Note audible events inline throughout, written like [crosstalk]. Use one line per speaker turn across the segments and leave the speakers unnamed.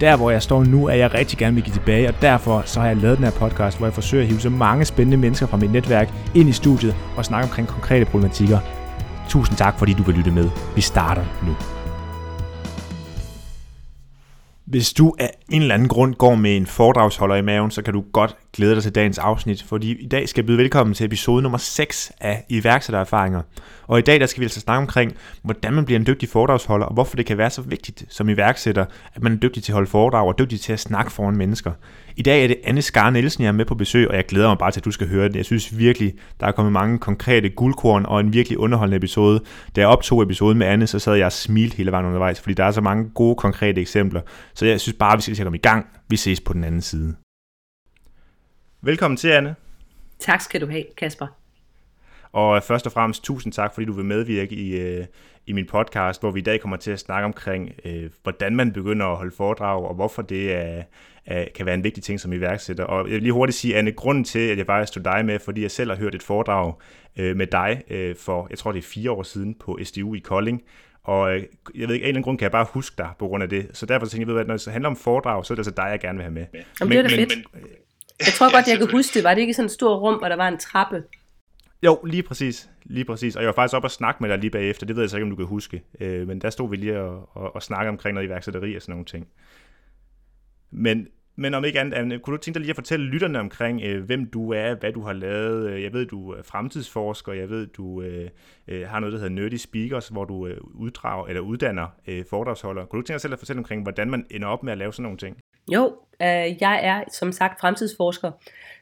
Der hvor jeg står nu, er jeg rigtig gerne vil give tilbage, og derfor så har jeg lavet den her podcast, hvor jeg forsøger at hive så mange spændende mennesker fra mit netværk ind i studiet og snakke omkring konkrete problematikker. Tusind tak, fordi du vil lytte med. Vi starter nu. Hvis du af en eller anden grund går med en foredragsholder i maven, så kan du godt glæder dig til dagens afsnit, fordi i dag skal jeg byde velkommen til episode nummer 6 af iværksættererfaringer. Og i dag der skal vi altså snakke omkring, hvordan man bliver en dygtig foredragsholder, og hvorfor det kan være så vigtigt som iværksætter, at man er dygtig til at holde foredrag og dygtig til at snakke foran mennesker. I dag er det Anne Skar Nielsen, jeg er med på besøg, og jeg glæder mig bare til, at du skal høre det. Jeg synes virkelig, der er kommet mange konkrete guldkorn og en virkelig underholdende episode. Da jeg optog episoden med Anne, så sad jeg og smilte hele vejen undervejs, fordi der er så mange gode konkrete eksempler. Så jeg synes bare, at vi skal komme i gang. Vi ses på den anden side. Velkommen til, Anne.
Tak skal du have, Kasper.
Og først og fremmest tusind tak, fordi du vil medvirke i, øh, i min podcast, hvor vi i dag kommer til at snakke omkring, øh, hvordan man begynder at holde foredrag, og hvorfor det er, er, kan være en vigtig ting som iværksætter. Og jeg vil lige hurtigt sige, Anne, grunden til, at jeg faktisk stod dig med, fordi jeg selv har hørt et foredrag øh, med dig øh, for, jeg tror det er fire år siden på SDU i Kolding, og øh, jeg ved ikke, af en eller anden grund kan jeg bare huske dig på grund af det. Så derfor tænker jeg, at når det handler om foredrag, så er det altså dig, jeg gerne vil have med.
Jamen, det er da fedt. Men, jeg tror [laughs] godt, jeg kan huske det. Var det ikke sådan et stort rum, hvor der var en trappe?
Jo, lige præcis. Lige præcis. Og jeg var faktisk op og snakke med dig lige bagefter. Det ved jeg så ikke, om du kan huske. Øh, men der stod vi lige og, og, og snakke omkring noget iværksætteri og sådan nogle ting. Men, men om ikke andet, Anne, kunne du tænke dig lige at fortælle lytterne omkring, øh, hvem du er, hvad du har lavet? Øh, jeg ved, du er fremtidsforsker. Jeg ved, du øh, har noget, der hedder Nerdy Speakers, hvor du øh, uddrager, eller uddanner øh, foredragsholdere. Kunne du tænke dig selv at fortælle omkring, hvordan man ender op med at lave sådan nogle ting?
Jo, øh, jeg er som sagt fremtidsforsker.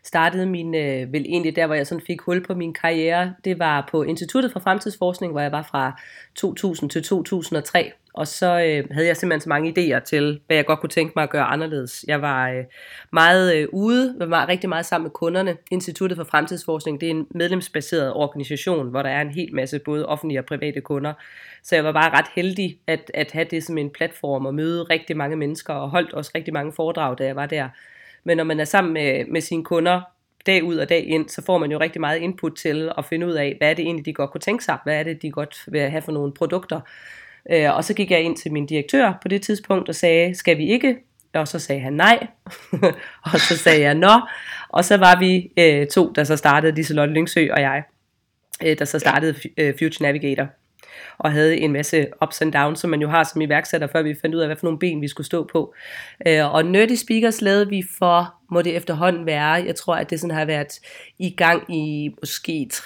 Startede min, øh, vel egentlig der, hvor jeg sådan fik hul på min karriere. Det var på Instituttet for Fremtidsforskning, hvor jeg var fra 2000 til 2003. Og så øh, havde jeg simpelthen så mange idéer til, hvad jeg godt kunne tænke mig at gøre anderledes. Jeg var øh, meget øh, ude, var meget, rigtig meget sammen med kunderne. Instituttet for Fremtidsforskning, det er en medlemsbaseret organisation, hvor der er en hel masse både offentlige og private kunder. Så jeg var bare ret heldig at, at have det som en platform og møde rigtig mange mennesker, og holdt også rigtig mange foredrag, da jeg var der. Men når man er sammen med, med sine kunder dag ud og dag ind, så får man jo rigtig meget input til at finde ud af, hvad er det egentlig, de godt kunne tænke sig, hvad er det, de godt vil have for nogle produkter. Øh, og så gik jeg ind til min direktør på det tidspunkt og sagde, skal vi ikke? Og så sagde han nej, [laughs] og så sagde jeg nå, og så var vi øh, to, der så startede, Liselotte Lyngsø og jeg, øh, der så startede øh, Future Navigator og havde en masse ups and downs, som man jo har som iværksætter, før vi fandt ud af, hvad for nogle ben vi skulle stå på. Øh, og Nerdy Speakers lavede vi for må det efterhånden være. Jeg tror, at det sådan har været i gang i måske 3-4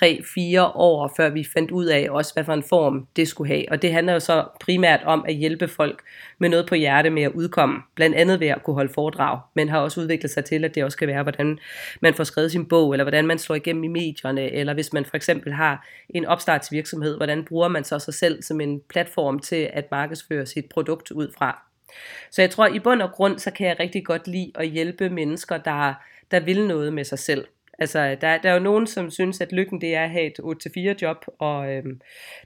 år, før vi fandt ud af også, hvad for en form det skulle have. Og det handler jo så primært om at hjælpe folk med noget på hjerte med at udkomme. Blandt andet ved at kunne holde foredrag, men har også udviklet sig til, at det også kan være, hvordan man får skrevet sin bog, eller hvordan man slår igennem i medierne, eller hvis man for eksempel har en opstartsvirksomhed, hvordan bruger man så sig selv som en platform til at markedsføre sit produkt ud fra. Så jeg tror, i bund og grund, så kan jeg rigtig godt lide at hjælpe mennesker, der, der vil noget med sig selv. Altså, der, der er jo nogen, som synes, at lykken det er at have et 8-4 job, og øhm,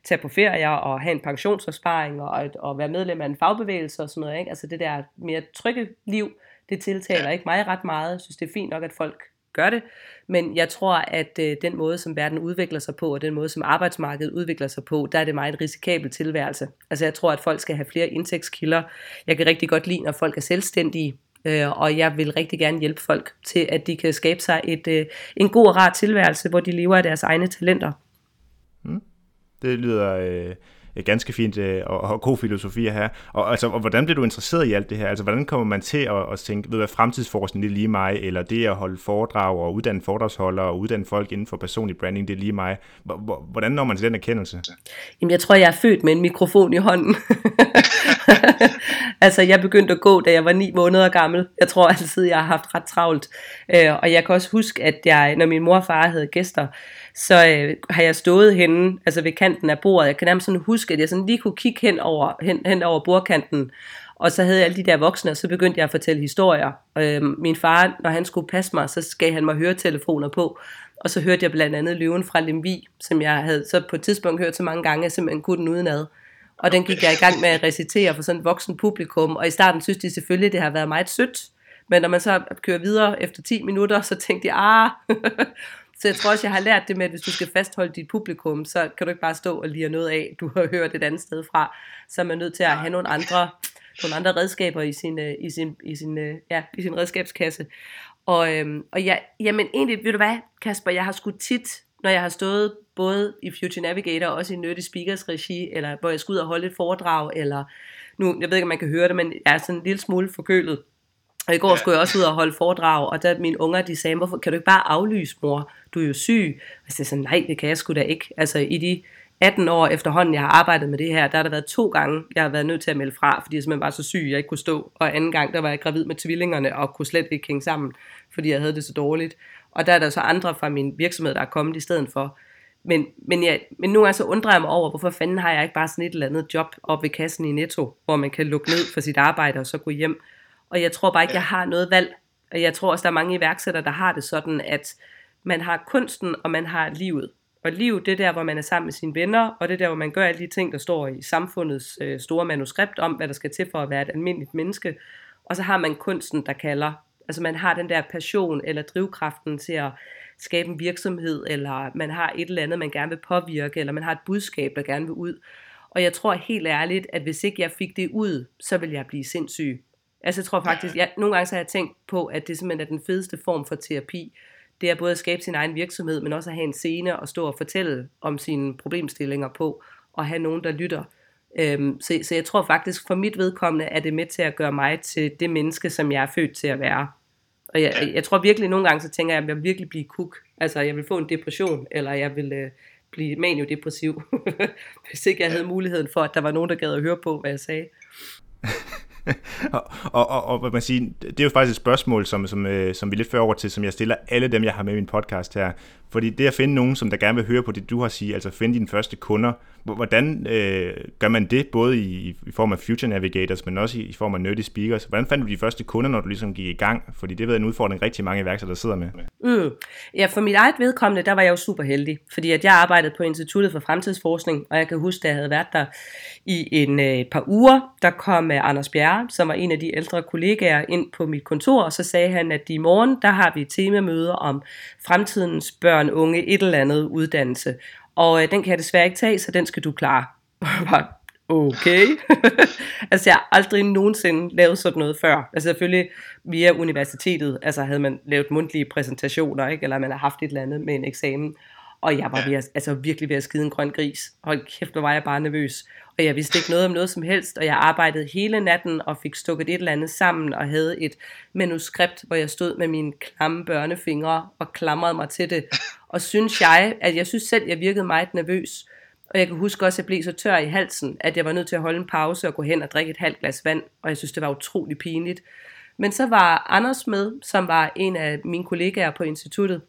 tage på ferier, og have en pensionsopsparing, og, og være medlem af en fagbevægelse og sådan noget. Ikke? Altså det der mere trygge liv, det tiltaler ikke mig ret meget. Jeg synes, det er fint nok, at folk gør det, men jeg tror, at øh, den måde, som verden udvikler sig på, og den måde, som arbejdsmarkedet udvikler sig på, der er det meget risikabel tilværelse. Altså jeg tror, at folk skal have flere indtægtskilder. Jeg kan rigtig godt lide, når folk er selvstændige, øh, og jeg vil rigtig gerne hjælpe folk til, at de kan skabe sig et, øh, en god og rar tilværelse, hvor de lever af deres egne talenter.
Mm. Det lyder... Øh ganske fint øh, og, og god filosofi at have. Og, altså, og hvordan bliver du interesseret i alt det her? Altså, hvordan kommer man til at, at tænke, ved hvad fremtidsforskning det er lige mig, eller det at holde foredrag og uddanne foredragsholdere og uddanne folk inden for personlig branding, det er lige mig. Hvordan når man til den erkendelse?
Jamen, jeg tror, jeg er født med en mikrofon i hånden. [laughs] [laughs] altså, jeg begyndte at gå, da jeg var ni måneder gammel. Jeg tror altid, jeg har haft ret travlt. Øh, og jeg kan også huske, at jeg, når min mor og far havde gæster, så øh, har jeg stået henne, altså ved kanten af bordet. Jeg kan nærmest sådan huske, at jeg sådan lige kunne kigge hen over, hen, hen over bordkanten, Og så havde jeg alle de der voksne, og så begyndte jeg at fortælle historier. Øh, min far, når han skulle passe mig, så gav han mig høretelefoner på. Og så hørte jeg blandt andet Løven fra Lemvi, som jeg havde så på et tidspunkt hørt så mange gange, at jeg simpelthen kunne den udenad. Og den gik jeg i gang med at recitere for sådan et voksen publikum. Og i starten synes de selvfølgelig, det har været meget sødt. Men når man så kører videre efter 10 minutter, så tænkte jeg, ah. [laughs] så jeg tror også, jeg har lært det med, at hvis du skal fastholde dit publikum, så kan du ikke bare stå og lire noget af, du har hørt et andet sted fra. Så er man nødt til at have nogle andre, nogle andre redskaber i sin, øh, i sin, i sin, øh, ja, i sin redskabskasse. Og, øhm, og ja, jamen egentlig, ved du hvad, Kasper, jeg har sgu tit, når jeg har stået både i Future Navigator og også i Nerdy Speakers regi, eller hvor jeg skal ud og holde et foredrag, eller nu, jeg ved ikke, om man kan høre det, men jeg er sådan en lille smule forkølet. Og i går skulle jeg også ud og holde foredrag, og der mine unger, de sagde, hvorfor kan du ikke bare aflyse, mor? Du er jo syg. Og jeg sagde sådan, nej, det kan jeg sgu da ikke. Altså i de 18 år efterhånden, jeg har arbejdet med det her, der har der været to gange, jeg har været nødt til at melde fra, fordi jeg simpelthen var så syg, jeg ikke kunne stå. Og anden gang, der var jeg gravid med tvillingerne, og kunne slet ikke hænge sammen, fordi jeg havde det så dårligt. Og der er der så andre fra min virksomhed, der er kommet i stedet for. Men, men, jeg, men nu er så undrer jeg mig over, hvorfor fanden har jeg ikke bare sådan et eller andet job op ved kassen i Netto, hvor man kan lukke ned for sit arbejde og så gå hjem. Og jeg tror bare ikke, jeg har noget valg. Og jeg tror også, der er mange iværksættere, der har det sådan, at man har kunsten, og man har livet. Og liv, det er der, hvor man er sammen med sine venner, og det er der, hvor man gør alle de ting, der står i samfundets øh, store manuskript om, hvad der skal til for at være et almindeligt menneske. Og så har man kunsten, der kalder. Altså man har den der passion eller drivkraften til at skabe en virksomhed, eller man har et eller andet, man gerne vil påvirke, eller man har et budskab, der gerne vil ud. Og jeg tror helt ærligt, at hvis ikke jeg fik det ud, så ville jeg blive sindssyg. Altså jeg tror faktisk, jeg, nogle gange så har jeg tænkt på, at det simpelthen er den fedeste form for terapi. Det er både at skabe sin egen virksomhed, men også at have en scene og stå og fortælle om sine problemstillinger på, og have nogen, der lytter. Øhm, så, så jeg tror faktisk, for mit vedkommende er det med til at gøre mig til det menneske, som jeg er født til at være. Og jeg, jeg tror virkelig nogle gange, så tænker jeg, at jeg vil virkelig blive kuk. Altså jeg vil få en depression, eller jeg vil øh, blive maniodepressiv, [laughs] hvis ikke jeg havde muligheden for, at der var nogen, der gad at høre på, hvad jeg sagde. [laughs]
og, og, og, og man siger, det er jo faktisk et spørgsmål, som, som, øh, som vi lidt fører over til, som jeg stiller alle dem, jeg har med i min podcast her. Fordi det at finde nogen, som der gerne vil høre på det, du har sige, altså finde dine første kunder, hvordan øh, gør man det, både i, i form af Future Navigators, men også i, i form af Nerdy Speakers? Hvordan fandt du de første kunder, når du ligesom gik i gang? Fordi det ved en udfordring, rigtig mange iværksættere sidder med.
Mm. Ja, for mit eget vedkommende, der var jeg jo super heldig, fordi at jeg arbejdede på Instituttet for Fremtidsforskning, og jeg kan huske, at jeg havde været der i en øh, par uger, der kom øh, Anders Bjerre, som var en af de ældre kollegaer, ind på mit kontor, og så sagde han, at i morgen, der har vi et temamøde om fremtidens børn, unge, et eller andet uddannelse. Og øh, den kan jeg desværre ikke tage, så den skal du klare. [laughs] okay. [laughs] altså jeg har aldrig nogensinde lavet sådan noget før. Altså selvfølgelig via universitetet, altså havde man lavet mundtlige præsentationer, ikke? eller man har haft et eller andet med en eksamen. Og jeg var ved at, altså virkelig ved at skide en grøn gris. Hold kæft, hvor var jeg bare nervøs. Og jeg vidste ikke noget om noget som helst, og jeg arbejdede hele natten og fik stukket et eller andet sammen og havde et manuskript, hvor jeg stod med mine klamme børnefingre og klamrede mig til det. Og synes jeg, at jeg synes selv, jeg virkede meget nervøs. Og jeg kan huske også, at jeg blev så tør i halsen, at jeg var nødt til at holde en pause og gå hen og drikke et halvt glas vand. Og jeg synes, det var utrolig pinligt. Men så var Anders med, som var en af mine kollegaer på instituttet.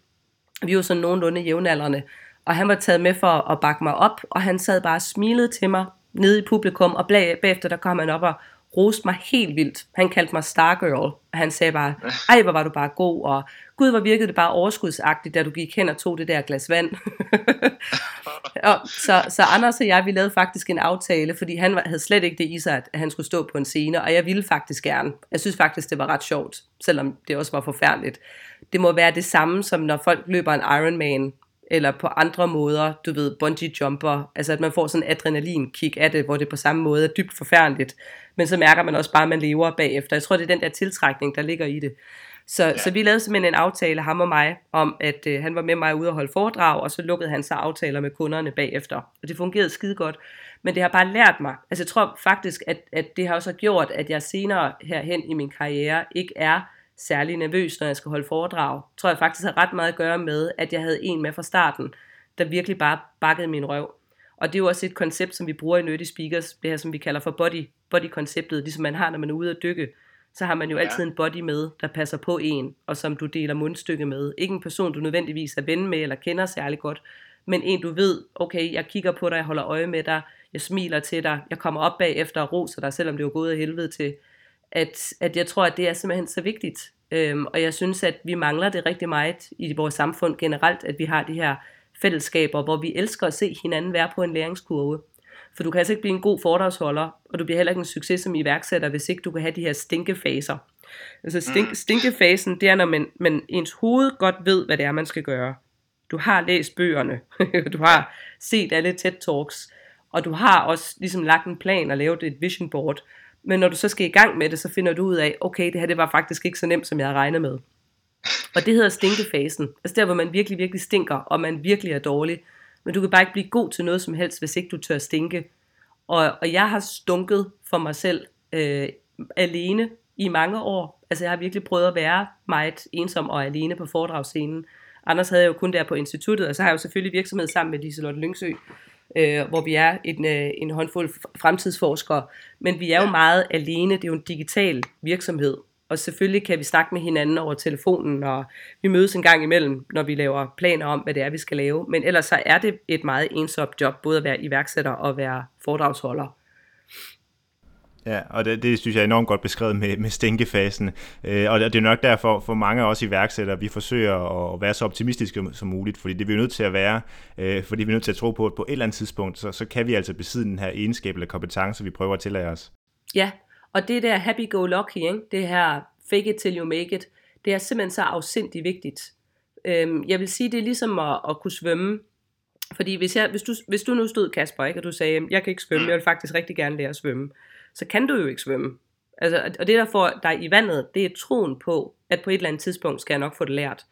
Vi var sådan nogenlunde jævnaldrende. Og han var taget med for at bakke mig op, og han sad bare og smilede til mig nede i publikum, og bagefter der kom han op og roste mig helt vildt. Han kaldte mig Stargirl. Han sagde bare, ej hvor var du bare god, og gud hvor virkede det bare overskudsagtigt, da du gik hen og tog det der glas vand. [laughs] og, så, så Anders og jeg, vi lavede faktisk en aftale, fordi han havde slet ikke det i sig, at han skulle stå på en scene, og jeg ville faktisk gerne. Jeg synes faktisk, det var ret sjovt, selvom det også var forfærdeligt. Det må være det samme, som når folk løber en Ironman, eller på andre måder, du ved, bungee jumper, altså at man får sådan en adrenalin-kick af det, hvor det på samme måde er dybt forfærdeligt, men så mærker man også bare, at man lever bagefter. Jeg tror, det er den der tiltrækning, der ligger i det. Så, ja. så vi lavede simpelthen en aftale, ham og mig, om at øh, han var med mig ude og holde foredrag, og så lukkede han så aftaler med kunderne bagefter. Og det fungerede skide godt. Men det har bare lært mig, altså jeg tror faktisk, at, at det har også gjort, at jeg senere herhen i min karriere ikke er særlig nervøs, når jeg skal holde foredrag. Tror jeg faktisk har ret meget at gøre med, at jeg havde en med fra starten, der virkelig bare bakkede min røv. Og det er jo også et koncept, som vi bruger i Nerdy Speakers, det her som vi kalder for body, body-konceptet, ligesom man har, når man er ude at dykke. Så har man jo altid en body med, der passer på en, og som du deler mundstykke med. Ikke en person, du nødvendigvis er ven med eller kender særlig godt, men en du ved, okay, jeg kigger på dig, jeg holder øje med dig, jeg smiler til dig, jeg kommer op bagefter og roser dig, selvom det var gået af helvede til, at, at jeg tror, at det er simpelthen så vigtigt. Øhm, og jeg synes, at vi mangler det rigtig meget i vores samfund generelt, at vi har de her fællesskaber, hvor vi elsker at se hinanden være på en læringskurve. For du kan altså ikke blive en god foredragsholder, og du bliver heller ikke en succes som iværksætter, hvis ikke du kan have de her stinkefaser. Altså stink, mm. stinkefasen, det er, når man, man ens hoved godt ved, hvad det er, man skal gøre. Du har læst bøgerne, [laughs] du har set alle TED Talks, og du har også ligesom lagt en plan og lavet et vision board. Men når du så skal i gang med det, så finder du ud af, okay, det her det var faktisk ikke så nemt, som jeg havde regnet med. Og det hedder stinkefasen. Altså der, hvor man virkelig, virkelig stinker, og man virkelig er dårlig. Men du kan bare ikke blive god til noget som helst, hvis ikke du tør stinke. Og, og jeg har stunket for mig selv øh, alene i mange år. Altså jeg har virkelig prøvet at være meget ensom og alene på foredragsscenen. Anders havde jeg jo kun der på instituttet, og så har jeg jo selvfølgelig virksomhed sammen med Liselotte Lyngsø, øh, hvor vi er en, øh, en håndfuld fremtidsforskere. Men vi er jo meget alene, det er jo en digital virksomhed. Og selvfølgelig kan vi snakke med hinanden over telefonen, og vi mødes en gang imellem, når vi laver planer om, hvad det er, vi skal lave. Men ellers så er det et meget ensomt job, både at være iværksætter og være foredragsholder.
Ja, og det, det synes jeg er enormt godt beskrevet med, med stænkefasen. Øh, og det er nok derfor for mange af os iværksættere, vi forsøger at være så optimistiske som muligt, fordi det er vi nødt til at være, øh, fordi vi er nødt til at tro på, at på et eller andet tidspunkt, så, så kan vi altså besidde den her egenskab eller kompetence, vi prøver at tillære os.
Ja, og det der happy-go-lucky, ikke? det her fake it till you make it, det er simpelthen så afsindigt vigtigt. Øhm, jeg vil sige, det er ligesom at, at kunne svømme. Fordi hvis, jeg, hvis, du, hvis du nu stod, Kasper, ikke, og du sagde, jeg kan ikke svømme, jeg vil faktisk rigtig gerne lære at svømme, så kan du jo ikke svømme. Altså, og det der får dig i vandet, det er troen på, at på et eller andet tidspunkt skal jeg nok få det lært.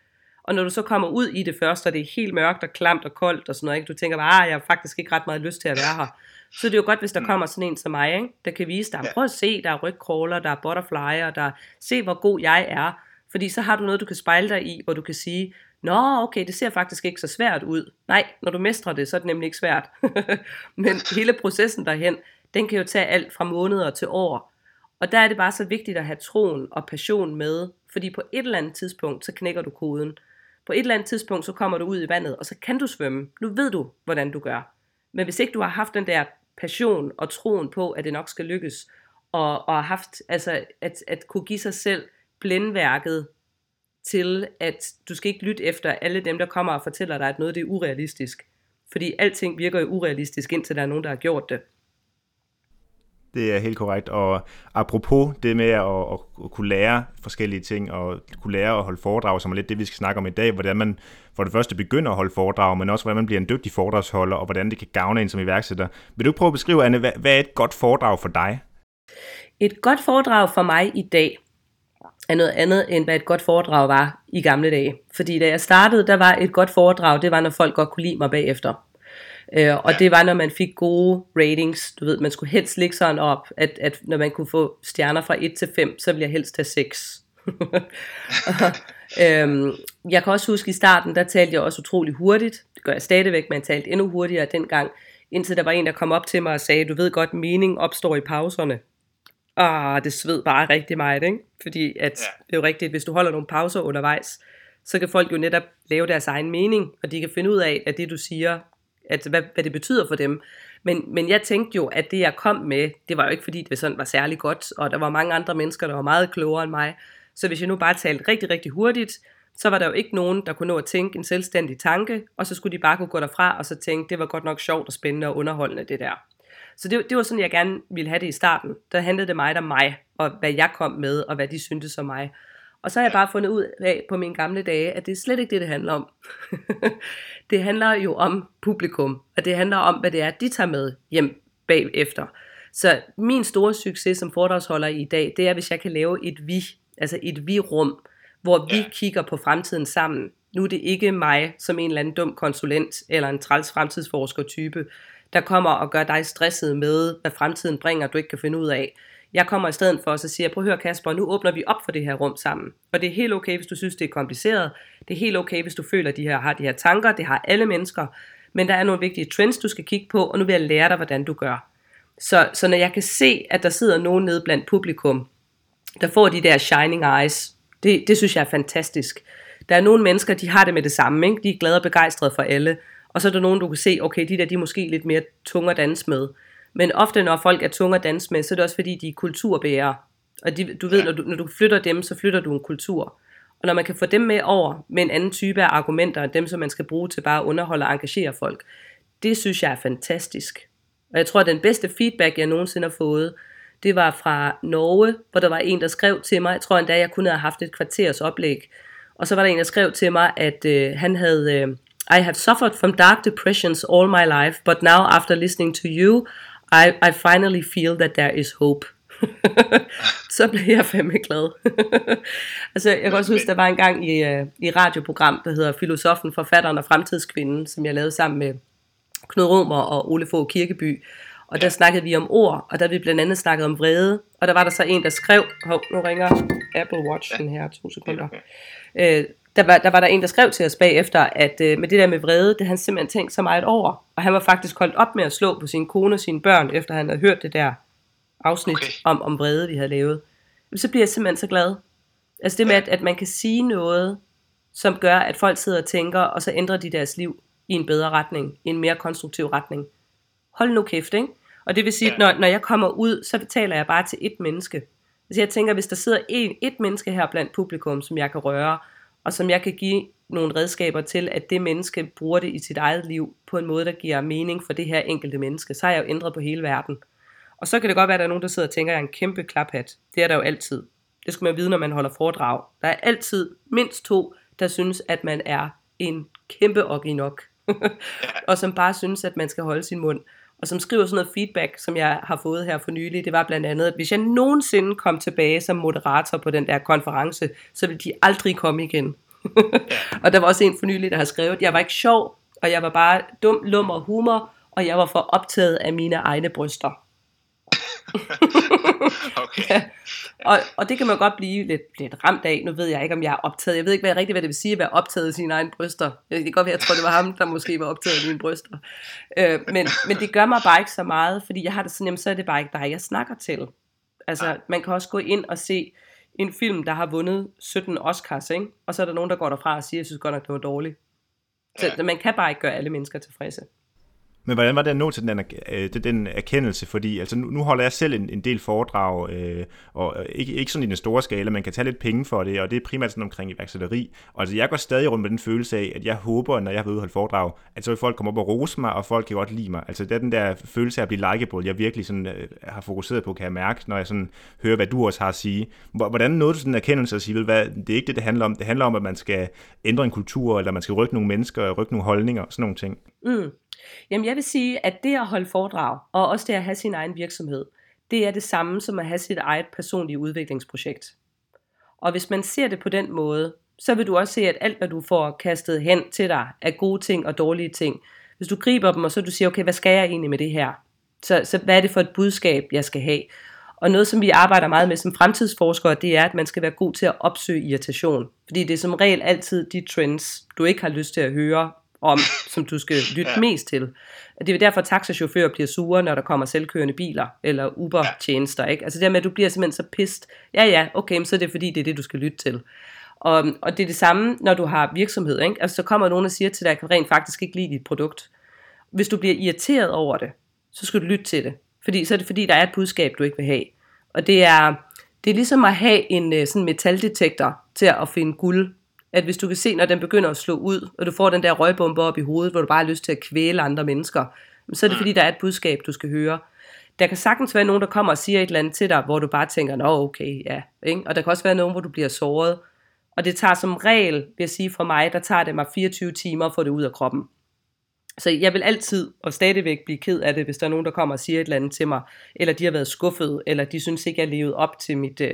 Og når du så kommer ud i det første, og det er helt mørkt og klamt og koldt og sådan noget, ikke? du tænker bare, ah, jeg har faktisk ikke ret meget lyst til at være her. Så det er jo godt, hvis der mm. kommer sådan en som mig, ikke? der kan vise dig, prøv at se, der er rygkråler, der er butterflyer, der se, hvor god jeg er. Fordi så har du noget, du kan spejle dig i, hvor du kan sige, Nå, okay, det ser faktisk ikke så svært ud. Nej, når du mestrer det, så er det nemlig ikke svært. [laughs] Men hele processen derhen, den kan jo tage alt fra måneder til år. Og der er det bare så vigtigt at have troen og passion med, fordi på et eller andet tidspunkt, så knækker du koden. På et eller andet tidspunkt, så kommer du ud i vandet, og så kan du svømme. Nu ved du, hvordan du gør. Men hvis ikke du har haft den der passion og troen på, at det nok skal lykkes, og, og har haft, altså, at, at kunne give sig selv blændværket til, at du skal ikke lytte efter alle dem, der kommer og fortæller dig, at noget det er urealistisk. Fordi alting virker jo urealistisk, indtil der er nogen, der har gjort det.
Det er helt korrekt. Og apropos det med at, at, at kunne lære forskellige ting, og kunne lære at holde foredrag, som er lidt det, vi skal snakke om i dag, hvordan man for det første begynder at holde foredrag, men også hvordan man bliver en dygtig foredragsholder, og hvordan det kan gavne en som iværksætter. Vil du prøve at beskrive, Anne, hvad, hvad er et godt foredrag for dig?
Et godt foredrag for mig i dag er noget andet, end hvad et godt foredrag var i gamle dage. Fordi da jeg startede, der var et godt foredrag, det var, når folk godt kunne lide mig bagefter. Øh, og det var, når man fik gode ratings. Du ved, man skulle helst ligge sådan op, at, at når man kunne få stjerner fra 1 til 5, så ville jeg helst have 6. [laughs] øhm, jeg kan også huske i starten, der talte jeg også utrolig hurtigt. Det gør jeg stadigvæk, men jeg talte endnu hurtigere dengang. Indtil der var en, der kom op til mig og sagde, du ved godt, mening opstår i pauserne. Ah, det sved bare rigtig meget, ikke? Fordi at, ja. det er jo rigtigt, hvis du holder nogle pauser undervejs, så kan folk jo netop lave deres egen mening, og de kan finde ud af, at det du siger at, hvad, hvad det betyder for dem. Men, men jeg tænkte jo, at det jeg kom med, det var jo ikke fordi, det sådan var særlig godt, og der var mange andre mennesker, der var meget klogere end mig. Så hvis jeg nu bare talte rigtig, rigtig hurtigt, så var der jo ikke nogen, der kunne nå at tænke en selvstændig tanke, og så skulle de bare kunne gå derfra og så tænke, det var godt nok sjovt og spændende og underholdende det der. Så det, det var sådan, jeg gerne ville have det i starten. Der handlede det meget om mig, og hvad jeg kom med, og hvad de syntes om mig. Og så har jeg bare fundet ud af på mine gamle dage, at det er slet ikke det, det handler om. [laughs] det handler jo om publikum, og det handler om, hvad det er, de tager med hjem bagefter. Så min store succes som foredragsholder i dag, det er, hvis jeg kan lave et vi, altså et vi-rum, hvor vi kigger på fremtiden sammen. Nu er det ikke mig som en eller anden dum konsulent eller en træls fremtidsforsker type, der kommer og gør dig stresset med, hvad fremtiden bringer, du ikke kan finde ud af. Jeg kommer i stedet for, og så siger jeg, prøv at høre Kasper, nu åbner vi op for det her rum sammen. Og det er helt okay, hvis du synes, det er kompliceret. Det er helt okay, hvis du føler, at de her har de her tanker. Det har alle mennesker. Men der er nogle vigtige trends, du skal kigge på, og nu vil jeg lære dig, hvordan du gør. Så, så når jeg kan se, at der sidder nogen nede blandt publikum, der får de der shining eyes, det, det synes jeg er fantastisk. Der er nogle mennesker, de har det med det samme. Ikke? De er glade og begejstrede for alle. Og så er der nogen, du kan se, okay, de der, de er måske lidt mere tunge at danse med. Men ofte, når folk er tunge at danse med, så er det også fordi, de er kulturbærere. Og de, du ved, når du, når du flytter dem, så flytter du en kultur. Og når man kan få dem med over med en anden type af argumenter, end dem, som man skal bruge til bare at underholde og engagere folk, det synes jeg er fantastisk. Og jeg tror, at den bedste feedback, jeg nogensinde har fået, det var fra Norge, hvor der var en, der skrev til mig, jeg tror endda, jeg kunne have haft et kvarters oplæg, og så var der en, der skrev til mig, at øh, han havde, øh, I have suffered from dark depressions all my life, but now after listening to you, I, I finally feel that there is hope. [laughs] så blev jeg fandme glad. [laughs] altså, jeg kan også huske, der var en gang i, uh, i radioprogram, der hedder Filosofen, Forfatteren og Fremtidskvinden, som jeg lavede sammen med Knud Romer og Ole Fogh Kirkeby. Og der snakkede vi om ord, og der vi blandt andet snakket om vrede. Og der var der så en, der skrev, hov, nu ringer Apple Watchen her, to sekunder. Øh, der, var, der var der en, der skrev til os bagefter, at øh, med det der med vrede, det han simpelthen tænkt så meget over. Og han var faktisk holdt op med at slå på sin kone og sine børn, efter han havde hørt det der afsnit okay. om, om vrede, vi havde lavet. Så bliver jeg simpelthen så glad. Altså det med, at, at man kan sige noget, som gør, at folk sidder og tænker, og så ændrer de deres liv i en bedre retning, i en mere konstruktiv retning. Hold nu kæft, ikke? Og det vil sige, at når, når jeg kommer ud, så betaler jeg bare til et menneske. Altså jeg tænker, hvis der sidder en, et menneske her blandt publikum, som jeg kan røre, og som jeg kan give nogle redskaber til, at det menneske bruger det i sit eget liv på en måde, der giver mening for det her enkelte menneske, så har jeg jo ændret på hele verden. Og så kan det godt være, at der er nogen, der sidder og tænker, at jeg er en kæmpe klaphat. Det er der jo altid. Det skal man vide, når man holder foredrag. Der er altid mindst to, der synes, at man er en kæmpe nok. [laughs] og som bare synes, at man skal holde sin mund. Og som skriver sådan noget feedback, som jeg har fået her for nylig, det var blandt andet, at hvis jeg nogensinde kom tilbage som moderator på den der konference, så ville de aldrig komme igen. [laughs] og der var også en for nylig, der har skrevet, at jeg var ikke sjov, og jeg var bare dum, lummer humor, og jeg var for optaget af mine egne bryster. [laughs] okay. ja. og, og det kan man godt blive lidt, lidt ramt af. Nu ved jeg ikke, om jeg er optaget. Jeg ved ikke hvad, rigtigt, hvad det vil sige at være optaget af sine egne bryster. Det kan godt være, jeg tror, det var ham, der måske var optaget af mine bryster. Øh, men, men det gør mig bare ikke så meget, fordi jeg har det sådan, jamen, så er det bare ikke dig, jeg snakker til. Altså, man kan også gå ind og se en film, der har vundet 17 Oscars, ikke? og så er der nogen, der går derfra og siger, at jeg synes godt nok, det var dårligt. Så ja. man kan bare ikke gøre alle mennesker tilfredse.
Men hvordan var det at nå til den, øh, den erkendelse? Fordi altså, nu, nu holder jeg selv en, en del foredrag, øh, og øh, ikke, ikke sådan i den store skala, man kan tage lidt penge for det, og det er primært sådan omkring iværksætteri. Og altså, jeg går stadig rundt med den følelse af, at jeg håber, når jeg har været ude holde foredrag, at så vil folk komme op og rose mig, og folk kan godt lide mig. Altså det er den der følelse af at blive likeable, jeg virkelig sådan, øh, har fokuseret på, kan jeg mærke, når jeg sådan hører, hvad du også har at sige. Hvordan nåede du sådan en erkendelse at sige, vel, hvad, det er ikke det, det handler om. Det handler om, at man skal ændre en kultur, eller man skal rykke nogle mennesker, rykke nogle holdninger, og sådan nogle ting.
Mm. Jamen jeg vil sige, at det at holde foredrag, og også det at have sin egen virksomhed, det er det samme som at have sit eget personlige udviklingsprojekt. Og hvis man ser det på den måde, så vil du også se, at alt hvad du får kastet hen til dig, er gode ting og dårlige ting. Hvis du griber dem, og så du siger, okay, hvad skal jeg egentlig med det her? Så, så hvad er det for et budskab, jeg skal have? Og noget, som vi arbejder meget med som fremtidsforskere, det er, at man skal være god til at opsøge irritation. Fordi det er som regel altid de trends, du ikke har lyst til at høre, om, som du skal [laughs] lytte ja. mest til. Det er derfor, at taxachauffører bliver sure, når der kommer selvkørende biler, eller Uber-tjenester, ikke? Altså det med, at du bliver simpelthen så pist. Ja, ja, okay, så er det fordi, det er det, du skal lytte til. Og, og det er det samme, når du har virksomhed, ikke? Altså så kommer nogen og siger til dig, at jeg kan rent faktisk ikke lide dit produkt. Hvis du bliver irriteret over det, så skal du lytte til det. Fordi så er det fordi, der er et budskab, du ikke vil have. Og det er, det er ligesom at have en øh, sådan metaldetektor til at finde guld at hvis du kan se, når den begynder at slå ud, og du får den der røgbombe op i hovedet, hvor du bare har lyst til at kvæle andre mennesker, så er det fordi, der er et budskab, du skal høre. Der kan sagtens være nogen, der kommer og siger et eller andet til dig, hvor du bare tænker, nå okay, ja. Ikke? Og der kan også være nogen, hvor du bliver såret. Og det tager som regel, vil jeg sige for mig, der tager det mig 24 timer at få det ud af kroppen. Så jeg vil altid og stadigvæk blive ked af det, hvis der er nogen, der kommer og siger et eller andet til mig, eller de har været skuffet, eller de synes ikke, jeg har levet op til mit uh,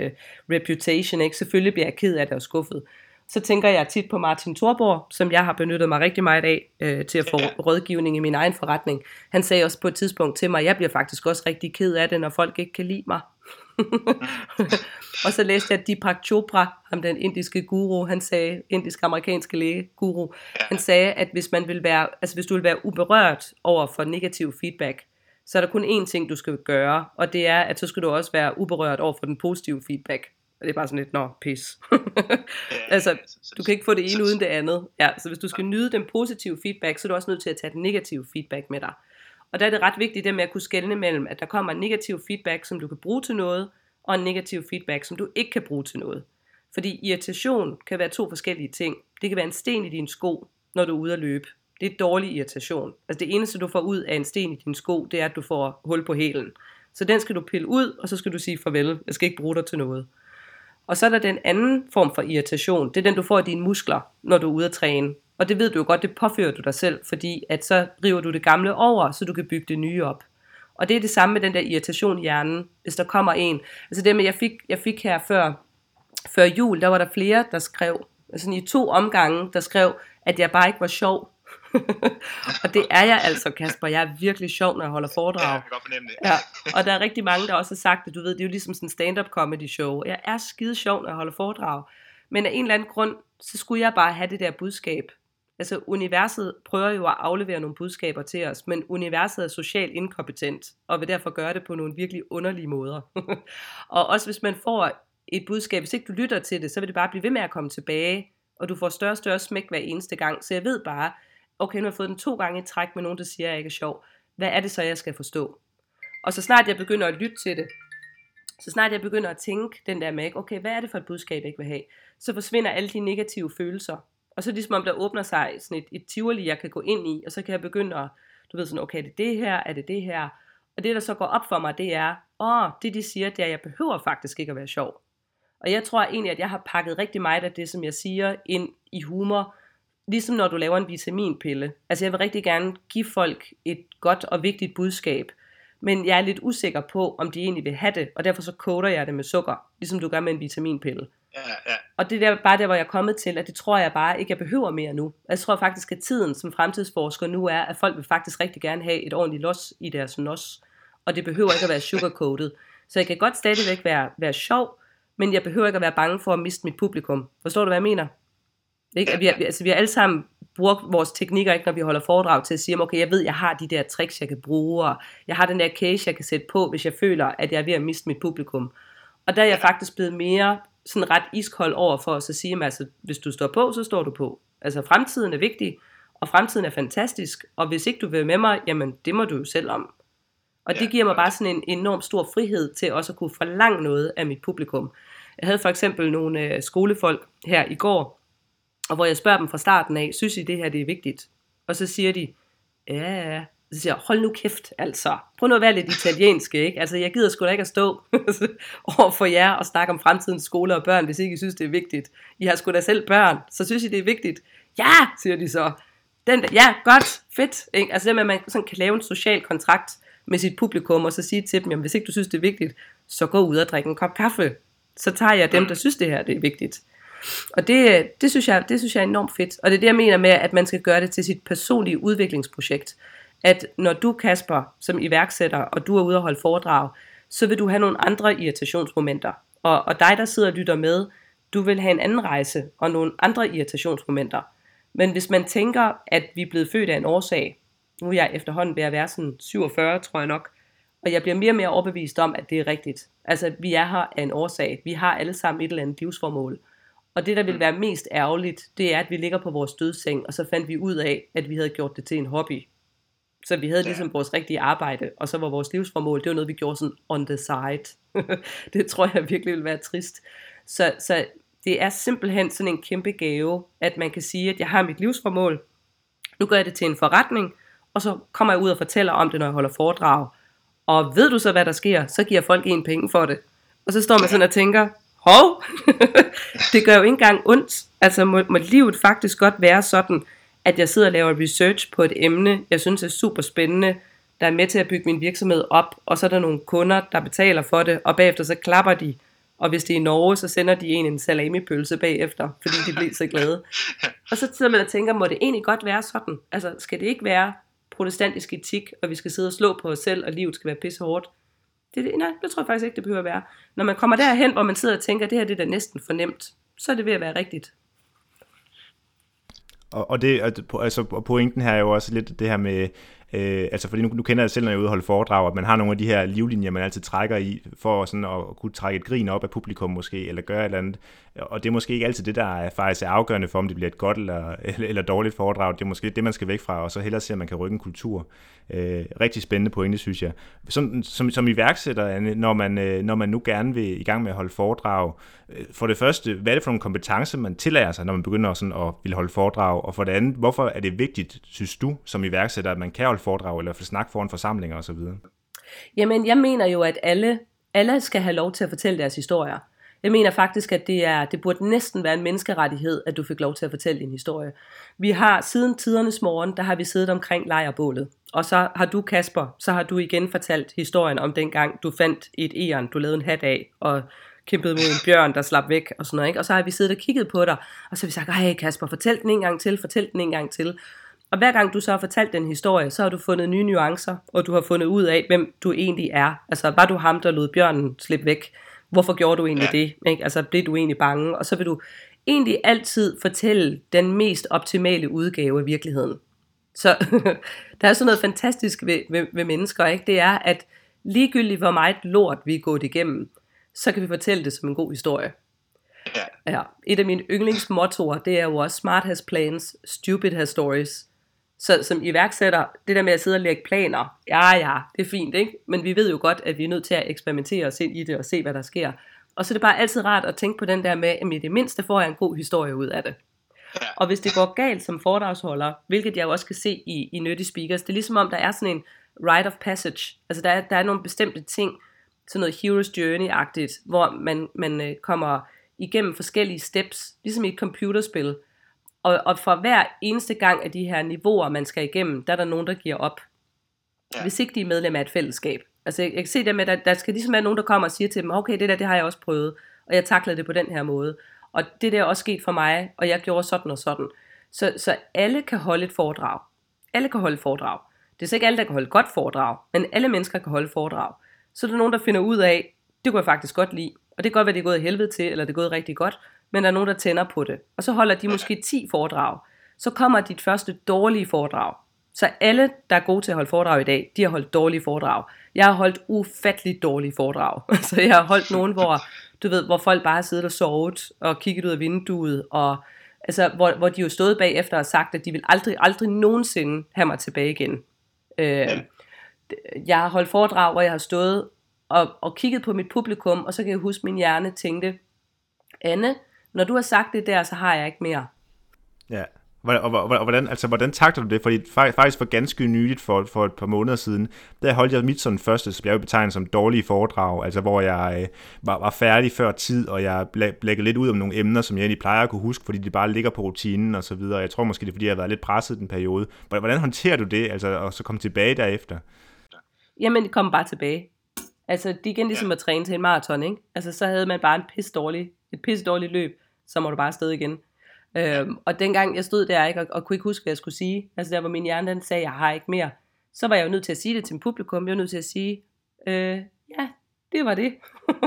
reputation. Ikke? Selvfølgelig bliver jeg ked af det og skuffet så tænker jeg tit på Martin Thorborg, som jeg har benyttet mig rigtig meget af øh, til at få rådgivning i min egen forretning. Han sagde også på et tidspunkt til mig, at jeg bliver faktisk også rigtig ked af det, når folk ikke kan lide mig. [laughs] og så læste jeg Deepak Chopra, ham den indiske guru, han sagde, indisk-amerikanske læge guru, han sagde, at hvis man vil være, altså hvis du vil være uberørt over for negativ feedback, så er der kun én ting, du skal gøre, og det er, at så skal du også være uberørt over for den positive feedback. Og det er bare sådan lidt, nå, pis. [laughs] altså, du kan ikke få det ene uden det andet. Ja, så hvis du skal nyde den positive feedback, så er du også nødt til at tage den negative feedback med dig. Og der er det ret vigtigt det med at kunne skelne mellem, at der kommer en negativ feedback, som du kan bruge til noget, og en negativ feedback, som du ikke kan bruge til noget. Fordi irritation kan være to forskellige ting. Det kan være en sten i din sko, når du er ude at løbe. Det er dårlig irritation. Altså det eneste, du får ud af en sten i din sko, det er, at du får hul på hælen. Så den skal du pille ud, og så skal du sige farvel. Jeg skal ikke bruge dig til noget. Og så er der den anden form for irritation. Det er den, du får i dine muskler, når du er ude at træne. Og det ved du jo godt, det påfører du dig selv, fordi at så river du det gamle over, så du kan bygge det nye op. Og det er det samme med den der irritation i hjernen, hvis der kommer en. Altså det med, jeg fik, jeg fik her før, før jul, der var der flere, der skrev, altså i to omgange, der skrev, at jeg bare ikke var sjov. [laughs] og det er jeg altså, Kasper. Jeg er virkelig sjov, når jeg holder foredrag. Ja,
jeg kan godt fornemme det.
ja. Og der er rigtig mange, der også har sagt det. Du ved, det er jo ligesom sådan en stand-up comedy show. Jeg er skide sjov, når jeg holder foredrag. Men af en eller anden grund, så skulle jeg bare have det der budskab. Altså universet prøver jo at aflevere nogle budskaber til os, men universet er socialt inkompetent, og vil derfor gøre det på nogle virkelig underlige måder. [laughs] og også hvis man får et budskab, hvis ikke du lytter til det, så vil det bare blive ved med at komme tilbage, og du får større og større smæk hver eneste gang. Så jeg ved bare, okay, nu har jeg fået den to gange i træk med nogen, der siger, at jeg ikke er sjov. Hvad er det så, jeg skal forstå? Og så snart jeg begynder at lytte til det, så snart jeg begynder at tænke den der med, okay, hvad er det for et budskab, jeg ikke vil have, så forsvinder alle de negative følelser. Og så det ligesom om, der åbner sig sådan et, et tivoli, jeg kan gå ind i, og så kan jeg begynde at, du ved sådan, okay, er det det her, er det det her? Og det, der så går op for mig, det er, åh, det de siger, det er, at jeg behøver faktisk ikke at være sjov. Og jeg tror egentlig, at jeg har pakket rigtig meget af det, som jeg siger, ind i humor, ligesom når du laver en vitaminpille. Altså jeg vil rigtig gerne give folk et godt og vigtigt budskab, men jeg er lidt usikker på, om de egentlig vil have det, og derfor så koder jeg det med sukker, ligesom du gør med en vitaminpille.
Ja, ja.
Og det er bare der, hvor jeg er kommet til, at det tror jeg bare ikke, jeg behøver mere nu. Jeg tror faktisk, at tiden som fremtidsforsker nu er, at folk vil faktisk rigtig gerne have et ordentligt los i deres nos. Og det behøver ikke at være sugarcoated. Så jeg kan godt stadigvæk være, være sjov, men jeg behøver ikke at være bange for at miste mit publikum. Forstår du, hvad jeg mener? Ikke? At vi, altså, vi har alle sammen bruger vores teknikker, ikke, når vi holder foredrag til at sige, okay, jeg ved, jeg har de der tricks, jeg kan bruge, og jeg har den der case, jeg kan sætte på, hvis jeg føler, at jeg er ved at miste mit publikum. Og der er jeg faktisk blevet mere sådan ret iskold over for at så sige, at altså, hvis du står på, så står du på. Altså fremtiden er vigtig, og fremtiden er fantastisk, og hvis ikke du vil med mig, jamen det må du jo selv om. Og det giver mig bare sådan en enorm stor frihed til også at kunne forlange noget af mit publikum. Jeg havde for eksempel nogle øh, skolefolk her i går, og hvor jeg spørger dem fra starten af, synes I det her det er vigtigt? Og så siger de, ja, ja. Så siger jeg, hold nu kæft, altså. Prøv nu at være lidt italiensk, ikke? Altså, jeg gider sgu da ikke at stå [laughs] over for jer og snakke om fremtidens skoler og børn, hvis ikke I synes, det er vigtigt. I har sgu da selv børn, så synes I, det er vigtigt. Ja, siger de så. Den der, ja, godt, fedt. Ikke? Altså det med, at man sådan kan lave en social kontrakt med sit publikum, og så sige til dem, jamen, hvis ikke du synes, det er vigtigt, så gå ud og drikke en kop kaffe. Så tager jeg dem, der synes, det her det er vigtigt. Og det, det, synes jeg, det synes jeg er enormt fedt. Og det er det, jeg mener med, at man skal gøre det til sit personlige udviklingsprojekt. At når du, Kasper, som iværksætter, og du er ude og holde foredrag, så vil du have nogle andre irritationsmomenter. Og, og dig, der sidder og lytter med, du vil have en anden rejse og nogle andre irritationsmomenter. Men hvis man tænker, at vi er blevet født af en årsag, nu er jeg efterhånden ved at være sådan 47, tror jeg nok, og jeg bliver mere og mere overbevist om, at det er rigtigt. Altså, vi er her af en årsag. Vi har alle sammen et eller andet livsformål. Og det, der ville mm. være mest ærgerligt, det er, at vi ligger på vores dødseng, og så fandt vi ud af, at vi havde gjort det til en hobby. Så vi havde ja. ligesom vores rigtige arbejde, og så var vores livsformål, det var noget, vi gjorde sådan on the side. [laughs] det tror jeg virkelig ville være trist. Så, så det er simpelthen sådan en kæmpe gave, at man kan sige, at jeg har mit livsformål, nu gør jeg det til en forretning, og så kommer jeg ud og fortæller om det, når jeg holder foredrag. Og ved du så, hvad der sker, så giver folk en penge for det. Og så står man sådan og tænker, hov, [laughs] det gør jo ikke engang ondt. Altså må, må livet faktisk godt være sådan, at jeg sidder og laver research på et emne, jeg synes er super spændende, der er med til at bygge min virksomhed op, og så er der nogle kunder, der betaler for det, og bagefter så klapper de, og hvis det er i Norge, så sender de en en salamipølse bagefter, fordi de bliver så glade. [laughs] Og så sidder man og tænker, må det egentlig godt være sådan? Altså, skal det ikke være protestantisk etik, og vi skal sidde og slå på os selv, og livet skal være pisse hårdt? Det, det, nej, det tror jeg faktisk ikke, det behøver at være. Når man kommer derhen, hvor man sidder og tænker, det her det er da næsten fornemt, så er det ved at være rigtigt.
Og, og det, altså pointen her er jo også lidt det her med, Øh, altså fordi nu, nu kender jeg selv, når jeg er ude og holde foredrag, at man har nogle af de her livlinjer, man altid trækker i, for sådan at, at kunne trække et grin op af publikum måske, eller gøre et eller andet. Og det er måske ikke altid det, der er faktisk er afgørende for, om det bliver et godt eller, [laughs] eller, eller dårligt foredrag. Det er måske det, man skal væk fra, og så hellere se, at man kan rykke en kultur. Øh, rigtig spændende pointe, synes jeg. Som, som, som iværksætter, når man, øh, når man nu gerne vil i gang med at holde foredrag, øh, for det første, hvad er det for nogle kompetencer, man tillærer sig, når man begynder sådan at ville holde foredrag? Og for det andet, hvorfor er det vigtigt, synes du, som iværksætter, at man kan holde foredrag eller snakke foran forsamlinger osv.?
Jamen, jeg mener jo, at alle, alle skal have lov til at fortælle deres historier. Jeg mener faktisk, at det, er, det burde næsten være en menneskerettighed, at du fik lov til at fortælle din historie. Vi har siden tidernes morgen, der har vi siddet omkring lejrbålet. Og så har du, Kasper, så har du igen fortalt historien om dengang, du fandt et æren, du lavede en hat af, og kæmpede mod en bjørn, der slap væk, og sådan noget, ikke? Og så har vi siddet og kigget på dig, og så har vi sagt, hey Kasper, fortæl den en gang til, fortæl den en gang til. Og hver gang du så har fortalt den historie, så har du fundet nye nuancer, og du har fundet ud af, hvem du egentlig er. Altså, var du ham, der lod bjørnen slippe væk? Hvorfor gjorde du egentlig det? Ikke? Altså, blev du egentlig bange? Og så vil du egentlig altid fortælle den mest optimale udgave af virkeligheden. Så [laughs] der er sådan noget fantastisk ved, ved, ved mennesker, ikke? Det er, at ligegyldigt hvor meget lort vi er gået igennem, så kan vi fortælle det som en god historie. Ja. ja. Et af mine yndlingsmottoer, det er jo også smart has plans, stupid has stories. Så som iværksætter, det der med at sidde og lægge planer, ja ja, det er fint, ikke? Men vi ved jo godt, at vi er nødt til at eksperimentere os ind i det og se, hvad der sker. Og så er det bare altid rart at tænke på den der med, at i det mindste får jeg en god historie ud af det. Og hvis det går galt som foredragsholder, hvilket jeg jo også kan se i, i Nyttig Speakers, det er ligesom om, der er sådan en rite of passage. Altså der er, der er nogle bestemte ting, sådan noget hero's journey-agtigt, hvor man, man øh, kommer igennem forskellige steps, ligesom i et computerspil. Og, og for hver eneste gang af de her niveauer, man skal igennem, der er der nogen, der giver op. Ja. Hvis ikke de er medlem af et fællesskab. Altså jeg, jeg kan se det med, at der, der skal ligesom være nogen, der kommer og siger til dem, okay, det der, det har jeg også prøvet, og jeg taklede det på den her måde. Og det der er også sket for mig, og jeg gjorde sådan og sådan. Så, så alle kan holde et foredrag. Alle kan holde et foredrag. Det er så ikke alle, der kan holde godt foredrag, men alle mennesker kan holde foredrag. Så er der nogen, der finder ud af, det kunne jeg faktisk godt lide. Og det kan godt være, det er gået helvede til, eller det er gået rigtig godt, men der er nogen, der tænder på det. Og så holder de måske 10 foredrag. Så kommer dit første dårlige foredrag. Så alle, der er gode til at holde foredrag i dag, de har holdt dårlige foredrag. Jeg har holdt ufatteligt dårlige foredrag. [laughs] Så jeg har holdt nogen, hvor, du ved, hvor folk bare har siddet og sovet og kigget ud af vinduet, og altså, hvor, hvor de jo stået bagefter og sagt, at de vil aldrig, aldrig nogensinde have mig tilbage igen. Øh, jeg har holdt foredrag, hvor jeg har stået og, og kigget på mit publikum, og så kan jeg huske, at min hjerne tænkte, Anne, når du har sagt det der, så har jeg ikke mere.
Ja, og, og, og hvordan, altså, hvordan takter du det? Fordi faktisk for ganske nyligt, for, for et par måneder siden, der holdt jeg mit sådan første, som jeg betegnet som dårlige foredrag, altså hvor jeg øh, var, var færdig før tid, og jeg blækkede lidt ud om nogle emner, som jeg egentlig plejer at kunne huske, fordi de bare ligger på rutinen og så videre. Jeg tror måske, det er, fordi jeg har været lidt presset den periode. Hvordan håndterer du det, altså, og så komme tilbage derefter?
Jamen, det kommer bare tilbage. Altså, det er igen ligesom at træne til en maraton, ikke? Altså, så havde man bare en pis dårlig, et pis dårligt løb, så må du bare afsted igen. Øhm, og dengang jeg stod der ikke, og, og kunne ikke huske, hvad jeg skulle sige, altså der hvor min hjerne den sagde, jeg har ikke mere, så var jeg jo nødt til at sige det til en publikum, jeg var nødt til at sige, øh, ja, det var det.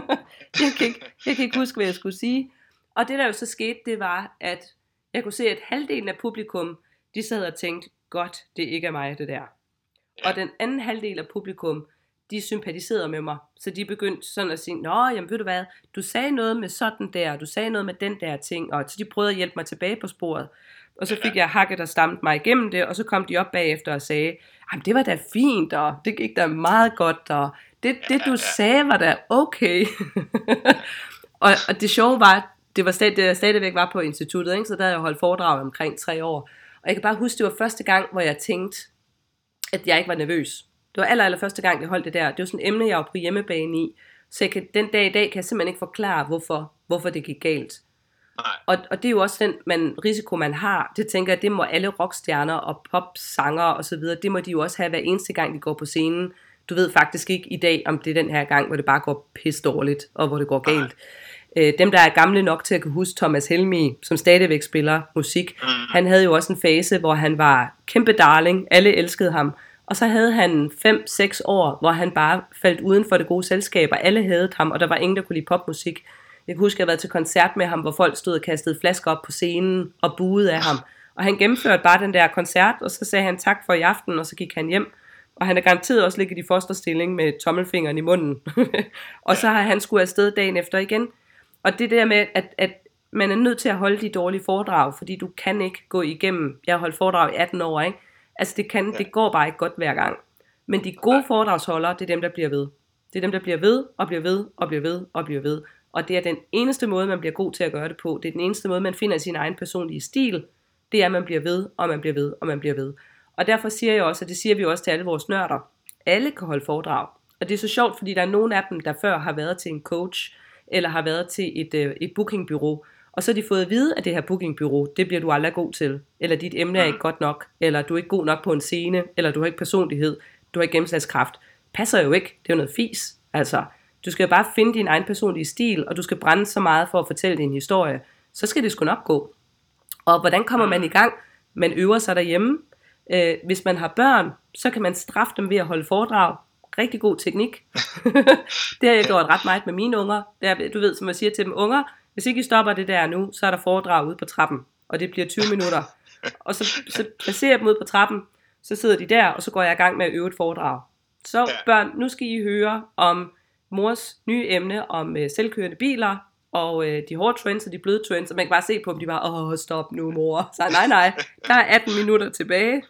[laughs] jeg, kan ikke, jeg kan ikke huske, hvad jeg skulle sige. Og det der jo så skete, det var, at jeg kunne se, at halvdelen af publikum, de sad og tænkte, godt, det ikke er mig, det der. Og den anden halvdel af publikum, de sympatiserede med mig. Så de begyndte sådan at sige, nå, jamen ved du hvad, du sagde noget med sådan der, du sagde noget med den der ting, og så de prøvede at hjælpe mig tilbage på sporet. Og så fik jeg hakket, der stamt mig igennem det, og så kom de op bagefter og sagde, jamen det var da fint, og det gik da meget godt, og det, det du sagde var da okay. [laughs] og, og det sjove var, det var stadig, det jeg stadigvæk var på instituttet, ikke? så der havde jeg holdt foredrag omkring tre år. Og jeg kan bare huske, det var første gang, hvor jeg tænkte, at jeg ikke var nervøs. Det var aller, aller første gang, jeg holdt det der. Det var sådan et emne, jeg var på hjemmebane i. Så jeg kan, den dag i dag kan jeg simpelthen ikke forklare, hvorfor, hvorfor det gik galt. Nej. Og, og det er jo også den man, risiko, man har. Det tænker jeg, det må alle rockstjerner og popsanger og så videre, det må de jo også have hver eneste gang, de går på scenen. Du ved faktisk ikke i dag, om det er den her gang, hvor det bare går pisse dårligt, og hvor det går galt. Øh, dem, der er gamle nok til at kunne huske Thomas Helmi, som stadigvæk spiller musik, mm. han havde jo også en fase, hvor han var kæmpe darling. Alle elskede ham. Og så havde han 5-6 år, hvor han bare faldt uden for det gode selskab, og alle havde ham, og der var ingen, der kunne lide popmusik. Jeg kan huske, at jeg havde været til koncert med ham, hvor folk stod og kastede flasker op på scenen og buede af ham. Og han gennemførte bare den der koncert, og så sagde han tak for i aften, og så gik han hjem. Og han er garanteret også ligget i fosterstilling med tommelfingeren i munden. [laughs] og så har han skulle afsted dagen efter igen. Og det der med, at, at man er nødt til at holde de dårlige foredrag, fordi du kan ikke gå igennem, jeg har holdt foredrag i 18 år, ikke? Altså det, kan, det går bare ikke godt hver gang. Men de gode foredragsholdere, det er dem, der bliver ved. Det er dem, der bliver ved, og bliver ved, og bliver ved, og bliver ved. Og det er den eneste måde, man bliver god til at gøre det på. Det er den eneste måde, man finder sin egen personlige stil. Det er, at man bliver ved, og man bliver ved, og man bliver ved. Og derfor siger jeg også, og det siger vi også til alle vores nørder, alle kan holde foredrag. Og det er så sjovt, fordi der er nogle af dem, der før har været til en coach, eller har været til et, øh, et bookingbyrå, og så har de fået at vide, at det her bookingbyrå, det bliver du aldrig god til, eller dit emne er ikke godt nok, eller du er ikke god nok på en scene, eller du har ikke personlighed, du har ikke gennemslagskraft. Passer jo ikke, det er jo noget fis. Altså, du skal jo bare finde din egen personlige stil, og du skal brænde så meget for at fortælle din historie. Så skal det sgu nok gå. Og hvordan kommer man i gang? Man øver sig derhjemme. Øh, hvis man har børn, så kan man straffe dem ved at holde foredrag. Rigtig god teknik. [laughs] det har jeg gjort ret meget med mine unger. Det er, du ved, som jeg siger til dem, unger, hvis ikke I stopper det der nu, så er der foredrag ude på trappen, og det bliver 20 minutter. Og så, så placerer jeg dem ud på trappen, så sidder de der, og så går jeg i gang med at øve et foredrag. Så børn, nu skal I høre om mors nye emne om øh, selvkørende biler, og øh, de hårde trends og de bløde trends, og man kan bare se på dem, de bare, åh, stop nu mor. Så nej, nej, der er 18 minutter tilbage.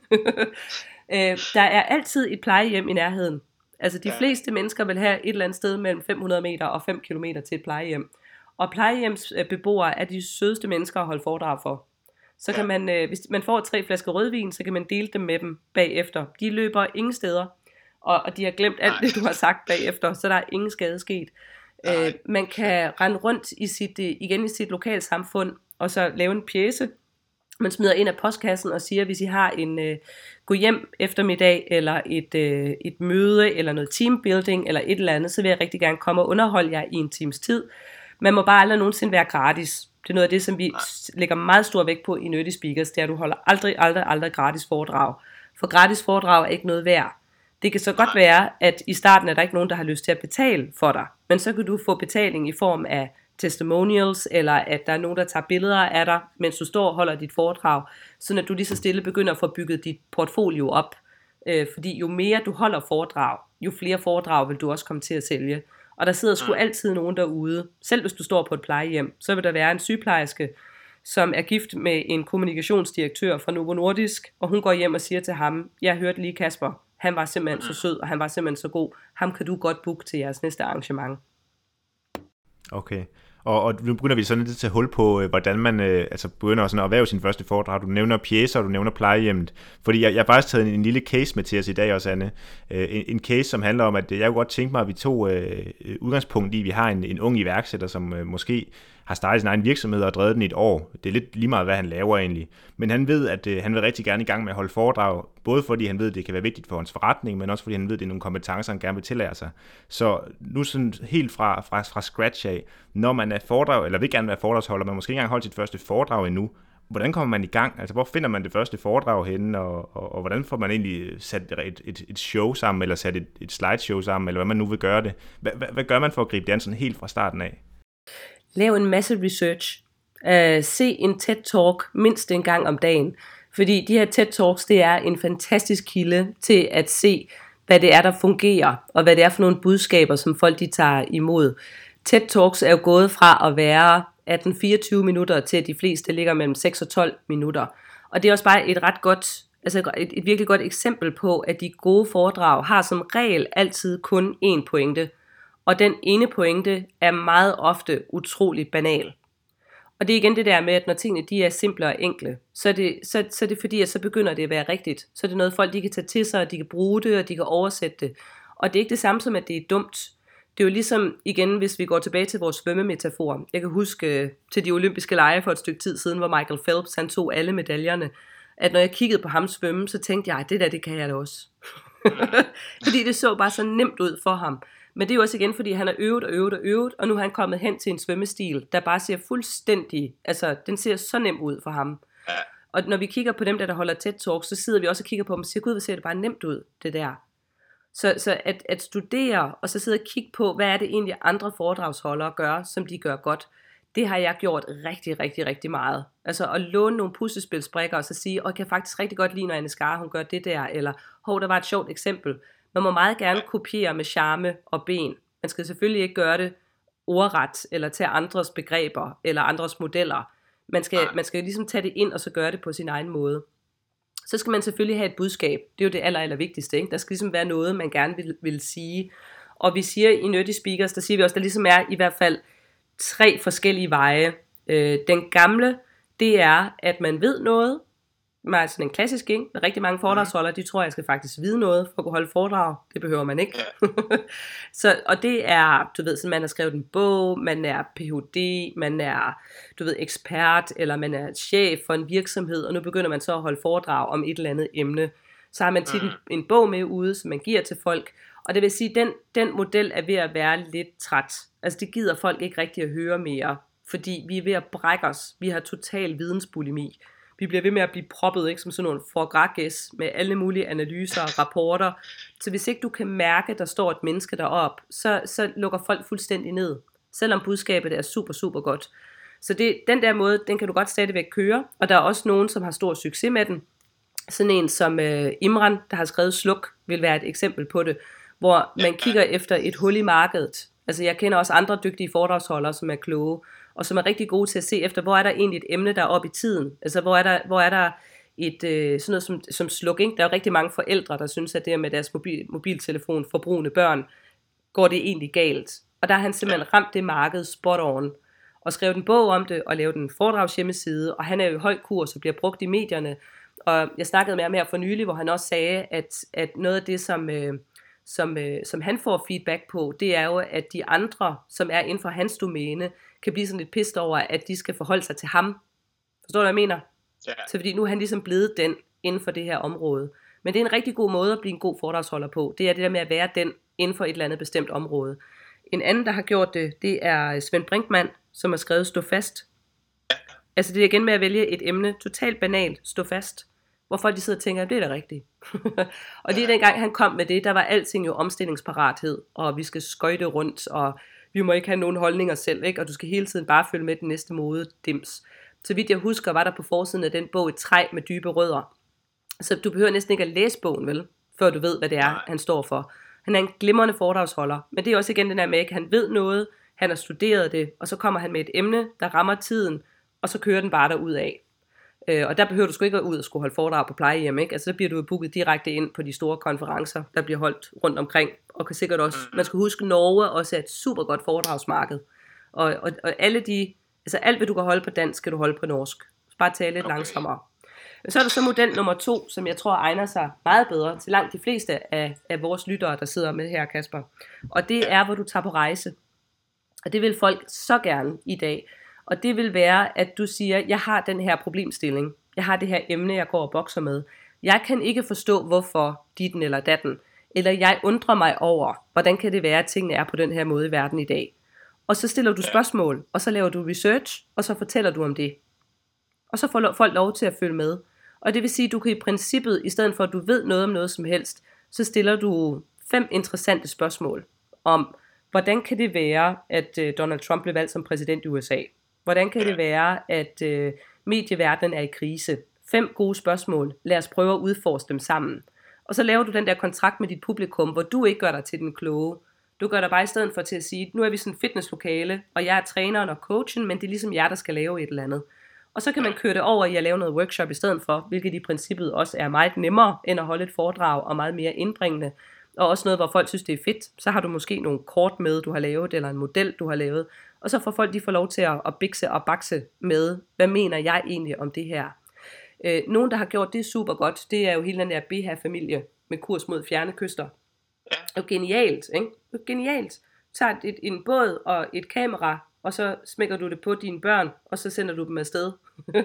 [laughs] øh, der er altid et plejehjem i nærheden. Altså de fleste mennesker vil have et eller andet sted mellem 500 meter og 5 km til et plejehjem. Og plejehjemsbeboere er de sødeste mennesker at holde foredrag for. Så kan man, øh, hvis man får tre flasker rødvin, så kan man dele dem med dem bagefter. De løber ingen steder, og, og de har glemt alt det, du har sagt bagefter, så der er ingen skade sket. Øh, man kan rende rundt i sit, øh, igen i sit lokalsamfund, og så lave en pjæse, man smider ind af postkassen og siger, hvis I har en øh, gå hjem eftermiddag, eller et, øh, et møde, eller noget teambuilding, eller et eller andet, så vil jeg rigtig gerne komme og underholde jer i en times tid. Man må bare aldrig nogensinde være gratis. Det er noget af det, som vi lægger meget stor vægt på i Nerdy Speakers, det er, at du holder aldrig, aldrig, aldrig gratis foredrag. For gratis foredrag er ikke noget værd. Det kan så godt være, at i starten er der ikke nogen, der har lyst til at betale for dig, men så kan du få betaling i form af testimonials, eller at der er nogen, der tager billeder af dig, mens du står og holder dit foredrag, så at du lige så stille begynder at få bygget dit portfolio op. Øh, fordi jo mere du holder foredrag, jo flere foredrag vil du også komme til at sælge. Og der sidder sgu mm. altid nogen derude. Selv hvis du står på et plejehjem, så vil der være en sygeplejerske, som er gift med en kommunikationsdirektør fra Novo Nordisk, og hun går hjem og siger til ham, jeg hørte lige Kasper, han var simpelthen så mm. sød, og han var simpelthen så god. Ham kan du godt booke til jeres næste arrangement.
Okay. Og, og nu begynder vi sådan lidt at tage hul på, øh, hvordan man øh, altså begynder sådan at erhverve sin første foredrag. Du nævner pjæser, og du nævner plejehjemmet. Fordi jeg, jeg har faktisk taget en, en lille case med til os i dag også, Anne. Øh, en, en case, som handler om, at jeg kunne godt tænke mig, at vi tog øh, øh udgangspunkt i, at vi har en, en ung iværksætter, som øh, måske har startet sin egen virksomhed og drevet den i et år. Det er lidt lige meget, hvad han laver egentlig. Men han ved, at øh, han vil rigtig gerne i gang med at holde foredrag, både fordi han ved, at det kan være vigtigt for hans forretning, men også fordi han ved, at det er nogle kompetencer, han gerne vil tillære sig. Så nu sådan helt fra, fra, fra scratch af, når man er foredrag, eller vil gerne være foredragsholder, man måske ikke engang holdt sit første foredrag endnu, hvordan kommer man i gang? Altså, hvor finder man det første foredrag henne, og, og, og hvordan får man egentlig sat et, et, et show sammen, eller sat et, et slideshow sammen, eller hvad man nu vil gøre det? Hvad, hvad, hvad gør man for at gribe det an sådan helt fra starten af?
Lav en masse research. Øh, se en TED-talk mindst en gang om dagen. Fordi de her TED-talks, det er en fantastisk kilde til at se, hvad det er, der fungerer, og hvad det er for nogle budskaber, som folk de tager imod. TED-talks er jo gået fra at være 18-24 minutter til, at de fleste ligger mellem 6 og 12 minutter. Og det er også bare et ret godt, altså et, et virkelig godt eksempel på, at de gode foredrag har som regel altid kun én pointe. Og den ene pointe er meget ofte utrolig banal. Og det er igen det der med, at når tingene de er simple og enkle, så er, det, så, så er det fordi, at så begynder det at være rigtigt. Så er det noget, folk de kan tage til sig, og de kan bruge det, og de kan oversætte det. Og det er ikke det samme som, at det er dumt. Det er jo ligesom, igen, hvis vi går tilbage til vores svømmemetafor. Jeg kan huske øh, til de olympiske lege for et stykke tid siden, hvor Michael Phelps, han tog alle medaljerne. At når jeg kiggede på ham svømme, så tænkte jeg, det der, det kan jeg da også. [laughs] fordi det så bare så nemt ud for ham. Men det er jo også igen, fordi han har øvet og øvet og øvet, og nu er han kommet hen til en svømmestil, der bare ser fuldstændig, altså den ser så nem ud for ham. Ja. Og når vi kigger på dem, der, der holder tæt talk, så sidder vi også og kigger på dem og siger, gud, hvor ser det bare nemt ud, det der. Så, så at, at studere, og så sidde og kigge på, hvad er det egentlig andre foredragsholdere gør, som de gør godt, det har jeg gjort rigtig, rigtig, rigtig meget. Altså at låne nogle puslespilsbrikker og så sige, og jeg kan faktisk rigtig godt lide, når Anne Skar, hun gør det der, eller hov, der var et sjovt eksempel. Man må meget gerne kopiere med charme og ben. Man skal selvfølgelig ikke gøre det ordret, eller tage andres begreber, eller andres modeller. Man skal, man skal ligesom tage det ind, og så gøre det på sin egen måde. Så skal man selvfølgelig have et budskab. Det er jo det aller, aller vigtigste. Ikke? Der skal ligesom være noget, man gerne vil, vil sige. Og vi siger i Nutty Speakers, der siger vi også, der ligesom er i hvert fald tre forskellige veje. Øh, den gamle, det er, at man ved noget, er sådan en klassisk, ikke? Rigtig mange foredragsholdere, de tror, jeg skal faktisk vide noget for at kunne holde foredrag. Det behøver man ikke. Ja. [laughs] så, og det er, du ved, sådan, man har skrevet en bog, man er Ph.D., man er, du ved, ekspert, eller man er chef for en virksomhed, og nu begynder man så at holde foredrag om et eller andet emne. Så har man tit en, en bog med ude, som man giver til folk, og det vil sige, den, den model er ved at være lidt træt. Altså det gider folk ikke rigtig at høre mere, fordi vi er ved at brække os. Vi har total vidensbulimi vi bliver ved med at blive proppet ikke, som sådan nogle forgrækkes med alle mulige analyser og rapporter. Så hvis ikke du kan mærke, at der står et menneske derop, så, så lukker folk fuldstændig ned. Selvom budskabet er super, super godt. Så det, den der måde, den kan du godt stadigvæk køre. Og der er også nogen, som har stor succes med den. Sådan en som øh, Imran, der har skrevet Sluk, vil være et eksempel på det. Hvor man kigger efter et hul i markedet. Altså jeg kender også andre dygtige foredragsholdere, som er kloge og som er rigtig gode til at se efter, hvor er der egentlig et emne, der er oppe i tiden. Altså, hvor er der, hvor er der et, øh, sådan noget som, som slukking. Der er jo rigtig mange forældre, der synes, at det med deres mobil, mobiltelefon forbrugende børn, går det egentlig galt. Og der har han simpelthen ramt det marked spot on, og skrevet en bog om det, og lavet en foredragshjemmeside, og han er jo i høj kurs og bliver brugt i medierne. Og jeg snakkede med ham her for nylig, hvor han også sagde, at, at noget af det, som, øh, som, øh, som han får feedback på, det er jo, at de andre, som er inden for hans domæne, kan blive sådan lidt pist over, at de skal forholde sig til ham. Forstår du, hvad jeg mener? Ja. Så fordi nu er han ligesom blevet den inden for det her område. Men det er en rigtig god måde at blive en god foredragsholder på. Det er det der med at være den inden for et eller andet bestemt område. En anden, der har gjort det, det er Svend Brinkmann, som har skrevet Stå fast. Ja. Altså det er igen med at vælge et emne, totalt banalt, stå fast. Hvorfor de sidder og tænker, at det er da rigtigt. [laughs] og det er dengang, han kom med det, der var alting jo omstillingsparathed, og vi skal skøjte rundt, og vi må ikke have nogen holdninger selv, ikke? og du skal hele tiden bare følge med den næste mode, dims. Så vidt jeg husker, var der på forsiden af den bog et træ med dybe rødder. Så du behøver næsten ikke at læse bogen, vel? Før du ved, hvad det er, han står for. Han er en glimrende foredragsholder, men det er også igen den her med, at han ved noget, han har studeret det, og så kommer han med et emne, der rammer tiden, og så kører den bare derud af. Øh, og der behøver du sgu ikke at ud og skulle holde foredrag på plejehjem, ikke? Altså der bliver du booket direkte ind på de store konferencer, der bliver holdt rundt omkring, og kan sikkert også, mm. man skal huske, Norge også er et super godt foredragsmarked. Og, og, og alle de, altså alt hvad du kan holde på dansk, skal du holde på norsk. Bare tale lidt okay. langsommere. Så er der så model nummer to, som jeg tror egner sig meget bedre til langt de fleste af, af vores lyttere, der sidder med her, Kasper. Og det er, hvor du tager på rejse. Og det vil folk så gerne i dag. Og det vil være, at du siger, jeg har den her problemstilling. Jeg har det her emne, jeg går og bokser med. Jeg kan ikke forstå, hvorfor ditten eller datten. Eller jeg undrer mig over, hvordan kan det være, at tingene er på den her måde i verden i dag. Og så stiller du spørgsmål, og så laver du research, og så fortæller du om det. Og så får folk lov til at følge med. Og det vil sige, at du kan i princippet, i stedet for at du ved noget om noget som helst, så stiller du fem interessante spørgsmål om, hvordan kan det være, at øh, Donald Trump blev valgt som præsident i USA? Hvordan kan det være, at øh, medieverdenen er i krise? Fem gode spørgsmål. Lad os prøve at udforske dem sammen. Og så laver du den der kontrakt med dit publikum, hvor du ikke gør dig til den kloge. Du gør dig bare i stedet for til at sige, nu er vi sådan en fitnesslokale, og jeg er træneren og coachen, men det er ligesom jer, der skal lave et eller andet. Og så kan man køre det over i at lave noget workshop i stedet for, hvilket i princippet også er meget nemmere end at holde et foredrag og meget mere indbringende. Og også noget, hvor folk synes, det er fedt. Så har du måske nogle kort med, du har lavet, eller en model, du har lavet, og så får folk de får lov til at, at bikse og bakse med, hvad mener jeg egentlig om det her. Øh, nogen, der har gjort det super godt, det er jo hele den der BH-familie med kurs mod fjerne kyster. Det er genialt, ikke? Det er genialt. Tager et, en båd og et kamera, og så smækker du det på dine børn, og så sender du dem afsted.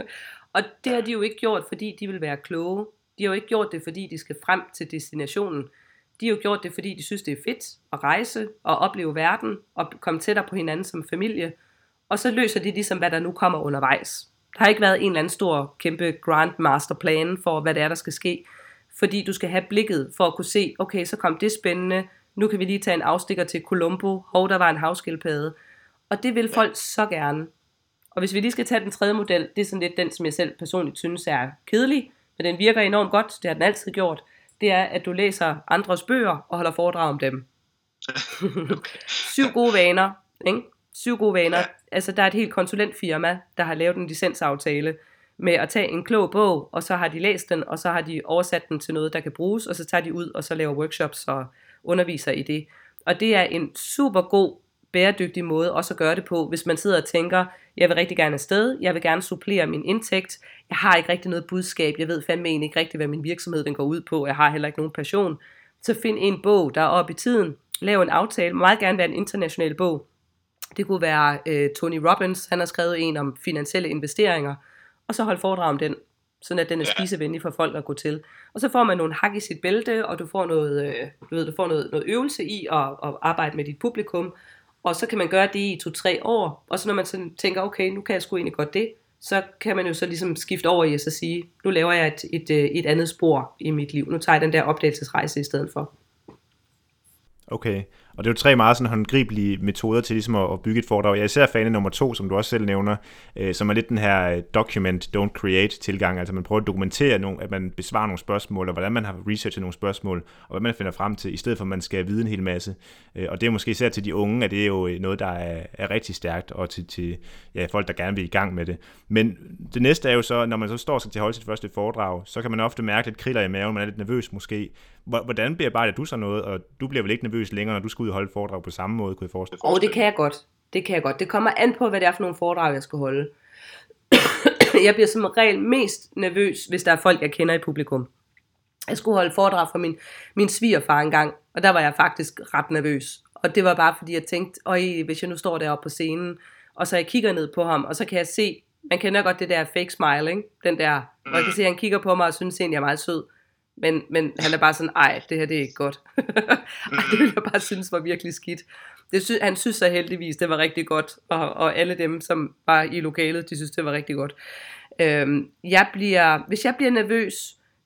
[laughs] og det har de jo ikke gjort, fordi de vil være kloge. De har jo ikke gjort det, fordi de skal frem til destinationen. De har jo gjort det, fordi de synes, det er fedt at rejse og opleve verden og komme tættere på hinanden som familie. Og så løser de ligesom, hvad der nu kommer undervejs. Der har ikke været en eller anden stor, kæmpe grandmaster plan for, hvad det er, der skal ske. Fordi du skal have blikket for at kunne se, okay, så kom det spændende, nu kan vi lige tage en afstikker til Colombo, hov, der var en havskildpadde. Og det vil folk så gerne. Og hvis vi lige skal tage den tredje model, det er sådan lidt den, som jeg selv personligt synes er kedelig, men den virker enormt godt, det har den altid gjort, det er, at du læser andres bøger og holder foredrag om dem. [laughs] okay. Syv gode vaner, ikke? Syv gode vaner. Ja. Altså, der er et helt konsulentfirma, der har lavet en licensaftale med at tage en klog bog, og så har de læst den, og så har de oversat den til noget, der kan bruges, og så tager de ud, og så laver workshops og underviser i det. Og det er en super god, bæredygtig måde også at gøre det på, hvis man sidder og tænker, jeg vil rigtig gerne afsted, jeg vil gerne supplere min indtægt, jeg har ikke rigtig noget budskab, jeg ved fandme egentlig ikke rigtig, hvad min virksomhed den går ud på, jeg har heller ikke nogen passion. Så find en bog, der er oppe i tiden, lav en aftale, meget gerne være en international bog. Det kunne være øh, Tony Robbins, han har skrevet en om finansielle investeringer, og så hold foredrag om den, sådan at den er spisevenlig for folk at gå til. Og så får man nogle hak i sit bælte, og du får noget, øh, du ved, du får noget, noget øvelse i at, at arbejde med dit publikum, og så kan man gøre det i to-tre år, og så når man så tænker, okay, nu kan jeg sgu egentlig godt det, så kan man jo så ligesom skifte over i at så sige, nu laver jeg et, et, øh, et andet spor i mit liv, nu tager jeg den der opdagelsesrejse i stedet for.
Okay, og det er jo tre meget sådan håndgribelige metoder til ligesom at, bygge et foredrag. Jeg er især fan af nummer to, som du også selv nævner, øh, som er lidt den her øh, document, don't create tilgang. Altså man prøver at dokumentere, nogle, at man besvarer nogle spørgsmål, og hvordan man har researchet nogle spørgsmål, og hvad man finder frem til, i stedet for at man skal vide en hel masse. Øh, og det er måske især til de unge, at det er jo øh, noget, der er, er rigtig stærkt, og til, til ja, folk, der gerne vil i gang med det. Men det næste er jo så, når man så står til at holde sit første foredrag, så kan man ofte mærke lidt kriller i maven, man er lidt nervøs måske. Hvordan bearbejder du så noget, og du bliver vel ikke nervøs længere, når du skal ud og holde foredrag på samme måde, kunne jeg forestille
mig? Og det kan jeg godt. Det kan jeg godt. Det kommer an på, hvad det er for nogle foredrag, jeg skal holde. [coughs] jeg bliver som regel mest nervøs, hvis der er folk, jeg kender i publikum. Jeg skulle holde foredrag for min, min svigerfar engang, og der var jeg faktisk ret nervøs. Og det var bare fordi, jeg tænkte, øj, hvis jeg nu står deroppe på scenen, og så jeg kigger ned på ham, og så kan jeg se, man kender godt det der fake smile, ikke? Den der, hvor jeg kan se, at han kigger på mig og synes egentlig, jeg er meget sød. Men, men han er bare sådan, ej, det her det er ikke godt. [laughs] ej, det ville jeg bare synes var virkelig skidt. Det sy- han synes så heldigvis, det var rigtig godt, og, og alle dem, som var i lokalet, de synes, det var rigtig godt. Øhm, jeg bliver, hvis jeg bliver nervøs,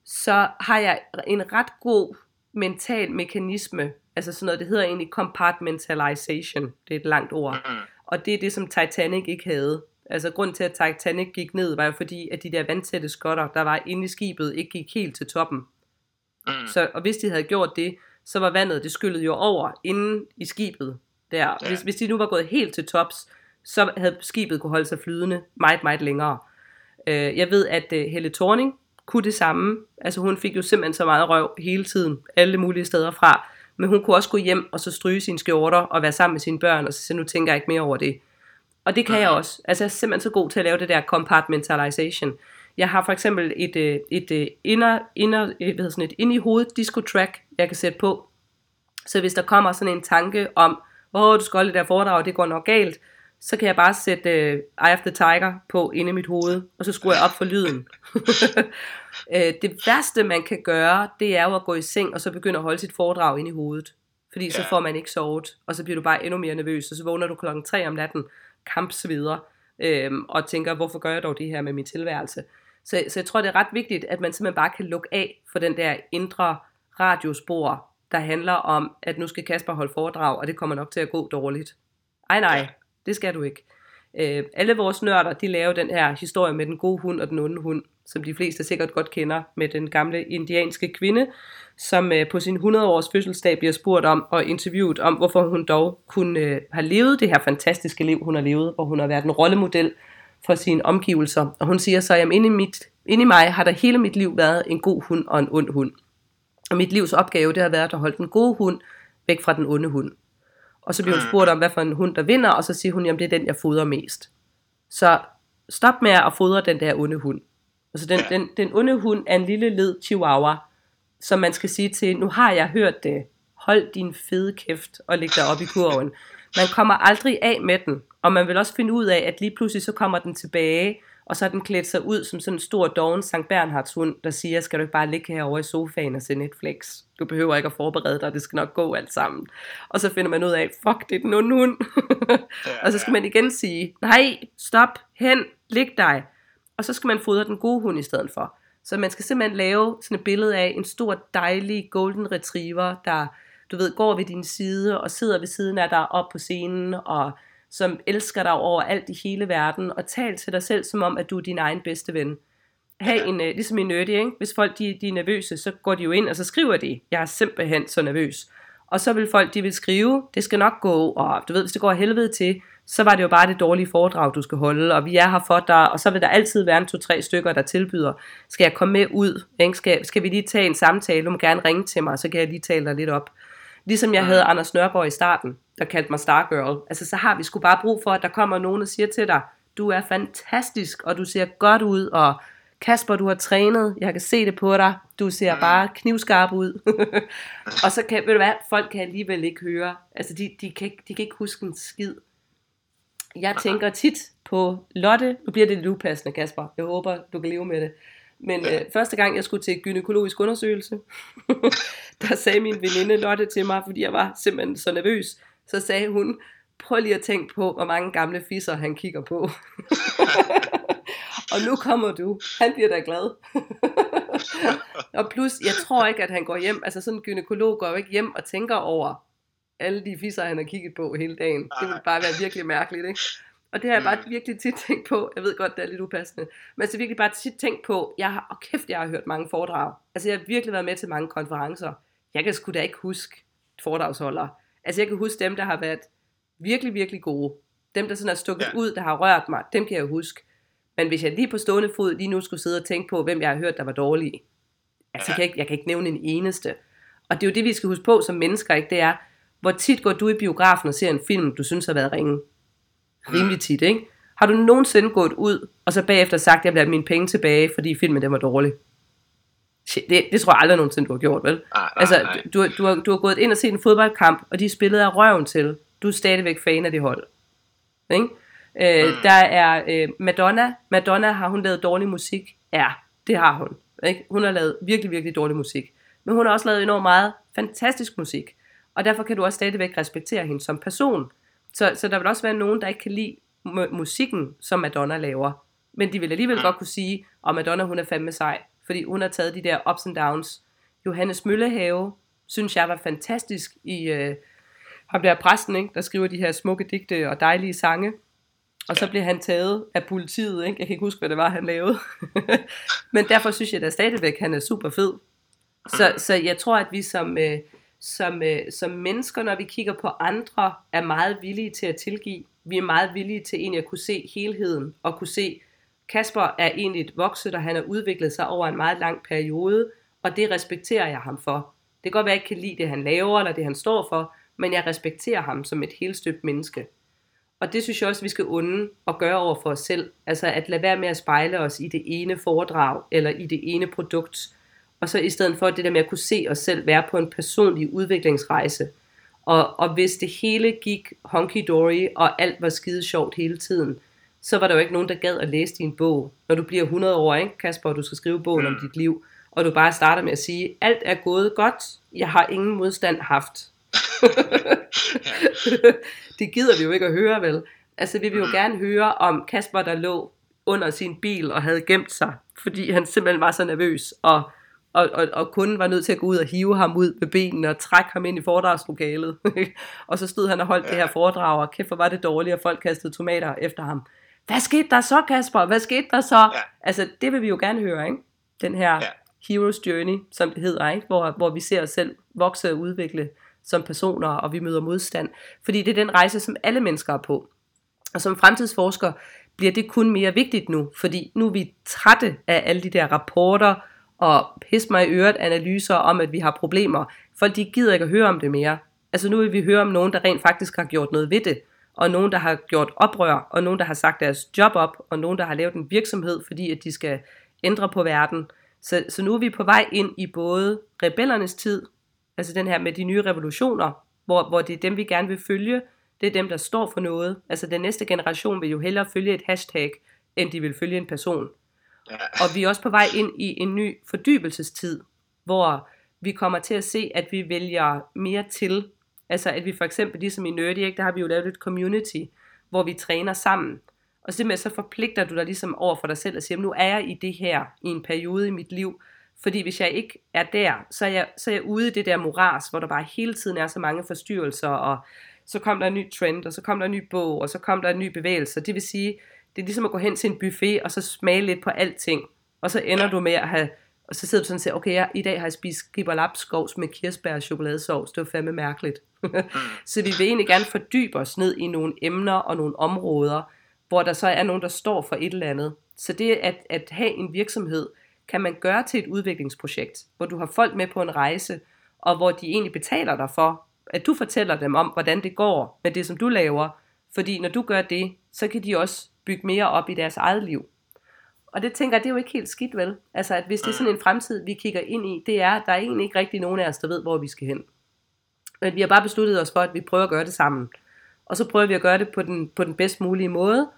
så har jeg en ret god mental mekanisme, altså sådan noget, det hedder egentlig compartmentalization, det er et langt ord, og det er det, som Titanic ikke havde. Altså grund til, at Titanic gik ned, var jo fordi, at de der vandtætte skotter, der var inde i skibet, ikke gik helt til toppen. Mm. Så, og hvis de havde gjort det, så var vandet, det skyllede jo over inde i skibet. Der. Ja. Hvis, hvis de nu var gået helt til tops, så havde skibet kunne holde sig flydende meget, meget længere. Øh, jeg ved, at uh, Helle Thorning kunne det samme. Altså hun fik jo simpelthen så meget røv hele tiden, alle mulige steder fra. Men hun kunne også gå hjem og så stryge sine skjorter og være sammen med sine børn, og så sige, nu tænker jeg ikke mere over det. Og det kan jeg også. Altså jeg er simpelthen så god til at lave det der compartmentalization. Jeg har for eksempel et, øh, et, øh, inner, inner, øh, hvad hedder sådan et ind i hovedet disco track, jeg kan sætte på. Så hvis der kommer sådan en tanke om, åh, du skal holde det der foredrag, det går nok galt, så kan jeg bare sætte uh, Eye of the Tiger på inde i mit hoved, og så skruer jeg op for lyden. [laughs] det værste, man kan gøre, det er jo at gå i seng, og så begynde at holde sit foredrag inde i hovedet. Fordi så får man ikke sovet, og så bliver du bare endnu mere nervøs, og så vågner du klokken 3 om natten, kampsveder, øhm, og tænker, hvorfor gør jeg dog det her med min tilværelse? Så, så jeg tror, det er ret vigtigt, at man simpelthen bare kan lukke af for den der indre radiospor, der handler om, at nu skal Kasper holde foredrag, og det kommer nok til at gå dårligt. Ej nej, det skal du ikke. Øh, alle vores nørder, de laver den her historie med den gode hund og den onde hund, som de fleste sikkert godt kender, med den gamle indianske kvinde, som øh, på sin 100-års fødselsdag bliver spurgt om og interviewet om, hvorfor hun dog kunne øh, have levet det her fantastiske liv, hun har levet, hvor hun har været en rollemodel for sine omgivelser. Og hun siger så, at inde i, mit, inde i mig har der hele mit liv været en god hund og en ond hund. Og mit livs opgave, det har været at holde den gode hund væk fra den onde hund. Og så bliver hun spurgt om, hvad for en hund der vinder, og så siger hun, at det er den, jeg fodrer mest. Så stop med at fodre den der onde hund. Altså den, den, den onde hund er en lille led chihuahua, som man skal sige til, nu har jeg hørt det, hold din fede kæft og læg dig op i kurven. Man kommer aldrig af med den, og man vil også finde ud af, at lige pludselig så kommer den tilbage, og så har den klædt sig ud som sådan en stor doven Sankt Bernhards hund, der siger, skal du ikke bare ligge herovre i sofaen og se Netflix? Du behøver ikke at forberede dig, det skal nok gå alt sammen. Og så finder man ud af, fuck, det er den onde hund. [laughs] og så skal man igen sige, nej, stop, hen, lig dig. Og så skal man fodre den gode hund i stedet for. Så man skal simpelthen lave sådan et billede af en stor, dejlig golden retriever, der du ved, går ved din side og sidder ved siden af dig op på scenen og som elsker dig over alt i hele verden, og tal til dig selv som om, at du er din egen bedste ven. Ha' en, uh, ligesom en nerdy, ikke? Hvis folk de, de er nervøse, så går de jo ind, og så skriver de, jeg er simpelthen så nervøs. Og så vil folk, de vil skrive, det skal nok gå, og du ved, hvis det går helvede til, så var det jo bare det dårlige foredrag, du skal holde, og vi er her for dig, og så vil der altid være en to-tre stykker, der tilbyder, skal jeg komme med ud, ikke? Skal, skal vi lige tage en samtale, du må gerne ringe til mig, så kan jeg lige tale dig lidt op. Ligesom jeg havde Anders Nørgaard i starten, der kaldte mig Stargirl. Altså så har vi sgu bare brug for, at der kommer nogen og siger til dig, du er fantastisk, og du ser godt ud, og Kasper, du har trænet, jeg kan se det på dig, du ser mm. bare knivskarp ud. [laughs] og så kan, ved du hvad, folk kan alligevel ikke høre, altså de, de, kan, de kan ikke huske en skid. Jeg tænker tit på Lotte, nu bliver det lidt upassende Kasper, jeg håber du kan leve med det. Men øh, første gang jeg skulle til gynækologisk undersøgelse, [laughs] der sagde min veninde Lotte til mig, fordi jeg var simpelthen så nervøs, så sagde hun, prøv lige at tænke på, hvor mange gamle fisser han kigger på. [laughs] og nu kommer du. Han bliver da glad. [laughs] og plus, jeg tror ikke, at han går hjem, altså sådan en gynekolog går jo ikke hjem og tænker over alle de fisser, han har kigget på hele dagen. Det vil bare være virkelig mærkeligt, ikke? Og det har jeg bare mm. virkelig tit tænkt på. Jeg ved godt, det er lidt upassende. Men jeg har virkelig bare tit tænkt på, jeg har, og kæft, jeg har hørt mange foredrag. Altså jeg har virkelig været med til mange konferencer. Jeg kan sgu da ikke huske foredragsholdere. Altså jeg kan huske dem, der har været virkelig, virkelig gode. Dem, der sådan er stukket ja. ud, der har rørt mig, dem kan jeg huske. Men hvis jeg lige på stående fod lige nu skulle sidde og tænke på, hvem jeg har hørt, der var dårlige, altså ja. jeg, kan ikke, jeg kan ikke nævne en eneste. Og det er jo det, vi skal huske på som mennesker, ikke? det er, hvor tit går du i biografen og ser en film, du synes har været ringe? Rimelig tit, ikke? Har du nogensinde gået ud, og så bagefter sagt, at jeg vil have mine penge tilbage, fordi filmen den var dårlig? Det, det tror jeg aldrig nogensinde, du har gjort, vel?
Nej, nej,
altså,
nej.
Du, du, har, du har gået ind og set en fodboldkamp, og de spillede af røven til. Du er stadigvæk fan af det hold. Ikke? Øh, mm. Der er øh, Madonna. Madonna har hun lavet dårlig musik. Ja, det har hun. Ikke? Hun har lavet virkelig, virkelig dårlig musik. Men hun har også lavet enormt meget fantastisk musik. Og derfor kan du også stadigvæk respektere hende som person. Så, så der vil også være nogen, der ikke kan lide musikken, som Madonna laver. Men de vil alligevel mm. godt kunne sige, at Madonna hun er fandme sej. Fordi hun har taget de der ups and downs. Johannes Møllehave, synes jeg var fantastisk i... Øh, ham der præsten, ikke, der skriver de her smukke digte og dejlige sange. Og så blev han taget af politiet, ikke? Jeg kan ikke huske, hvad det var, han lavede. [laughs] Men derfor synes jeg da stadigvæk, han er super fed. Så, så jeg tror, at vi som, øh, som, øh, som mennesker, når vi kigger på andre, er meget villige til at tilgive. Vi er meget villige til egentlig at kunne se helheden, og kunne se, Kasper er egentlig et vokset, og han har udviklet sig over en meget lang periode, og det respekterer jeg ham for. Det kan godt være, at jeg ikke kan lide det, han laver, eller det, han står for, men jeg respekterer ham som et helt støbt menneske. Og det synes jeg også, vi skal unde og gøre over for os selv. Altså at lade være med at spejle os i det ene foredrag, eller i det ene produkt, og så i stedet for det der med at kunne se os selv være på en personlig udviklingsrejse. Og, og hvis det hele gik honky-dory, og alt var skide sjovt hele tiden, så var der jo ikke nogen, der gad at læse din bog. Når du bliver 100 år, ikke, Kasper, og du skal skrive bogen om dit liv, og du bare starter med at sige, alt er gået godt, jeg har ingen modstand haft. [laughs] det gider vi jo ikke at høre, vel? Altså, vi vil jo gerne høre om Kasper, der lå under sin bil og havde gemt sig, fordi han simpelthen var så nervøs, og, og, og, og kunden var nødt til at gå ud og hive ham ud med benene og trække ham ind i foredragslokalet. [laughs] og så stod han og holdt ja. det her foredrag, og kæft, hvor var det dårligt, og folk kastede tomater efter ham. Hvad skete der så, Kasper? Hvad skete der så? Ja. Altså, det vil vi jo gerne høre, ikke? Den her ja. Hero's Journey, som det hedder, ikke? Hvor, hvor vi ser os selv vokse og udvikle som personer, og vi møder modstand. Fordi det er den rejse, som alle mennesker er på. Og som fremtidsforsker bliver det kun mere vigtigt nu, fordi nu er vi trætte af alle de der rapporter og pis mig i øret analyser om, at vi har problemer. Folk de gider ikke at høre om det mere. Altså nu vil vi høre om nogen, der rent faktisk har gjort noget ved det, og nogen, der har gjort oprør, og nogen, der har sagt deres job op, og nogen, der har lavet en virksomhed, fordi at de skal ændre på verden. Så, så nu er vi på vej ind i både rebellernes tid, Altså den her med de nye revolutioner, hvor, hvor det er dem, vi gerne vil følge. Det er dem, der står for noget. Altså den næste generation vil jo hellere følge et hashtag, end de vil følge en person. Ja. Og vi er også på vej ind i en ny fordybelsestid, hvor vi kommer til at se, at vi vælger mere til. Altså at vi for eksempel, ligesom i Nerdy, ikke, der har vi jo lavet et community, hvor vi træner sammen. Og simpelthen så forpligter du dig ligesom over for dig selv og siger, nu er jeg i det her i en periode i mit liv, fordi hvis jeg ikke er der, så er jeg, så er jeg ude i det der moras, hvor der bare hele tiden er så mange forstyrrelser, og så kom der en ny trend, og så kom der en ny bog, og så kom der en ny bevægelse. Det vil sige, det er ligesom at gå hen til en buffet, og så smage lidt på alting. Og så ender du med at have, og så sidder du sådan og siger, okay, ja, i dag har jeg spist giberlapskovs med kirsebær og chokoladesovs. Det var fandme mærkeligt. [laughs] så vi vil egentlig gerne fordybe os ned i nogle emner og nogle områder, hvor der så er nogen, der står for et eller andet. Så det at, at have en virksomhed, kan man gøre til et udviklingsprojekt, hvor du har folk med på en rejse, og hvor de egentlig betaler dig for, at du fortæller dem om, hvordan det går med det, som du laver. Fordi når du gør det, så kan de også bygge mere op i deres eget liv. Og det tænker jeg, det er jo ikke helt skidt vel. Altså at hvis det er sådan en fremtid, vi kigger ind i, det er, at der er egentlig ikke rigtig nogen af os, der ved, hvor vi skal hen. Men vi har bare besluttet os for, at vi prøver at gøre det sammen. Og så prøver vi at gøre det på den, på den bedst mulige måde.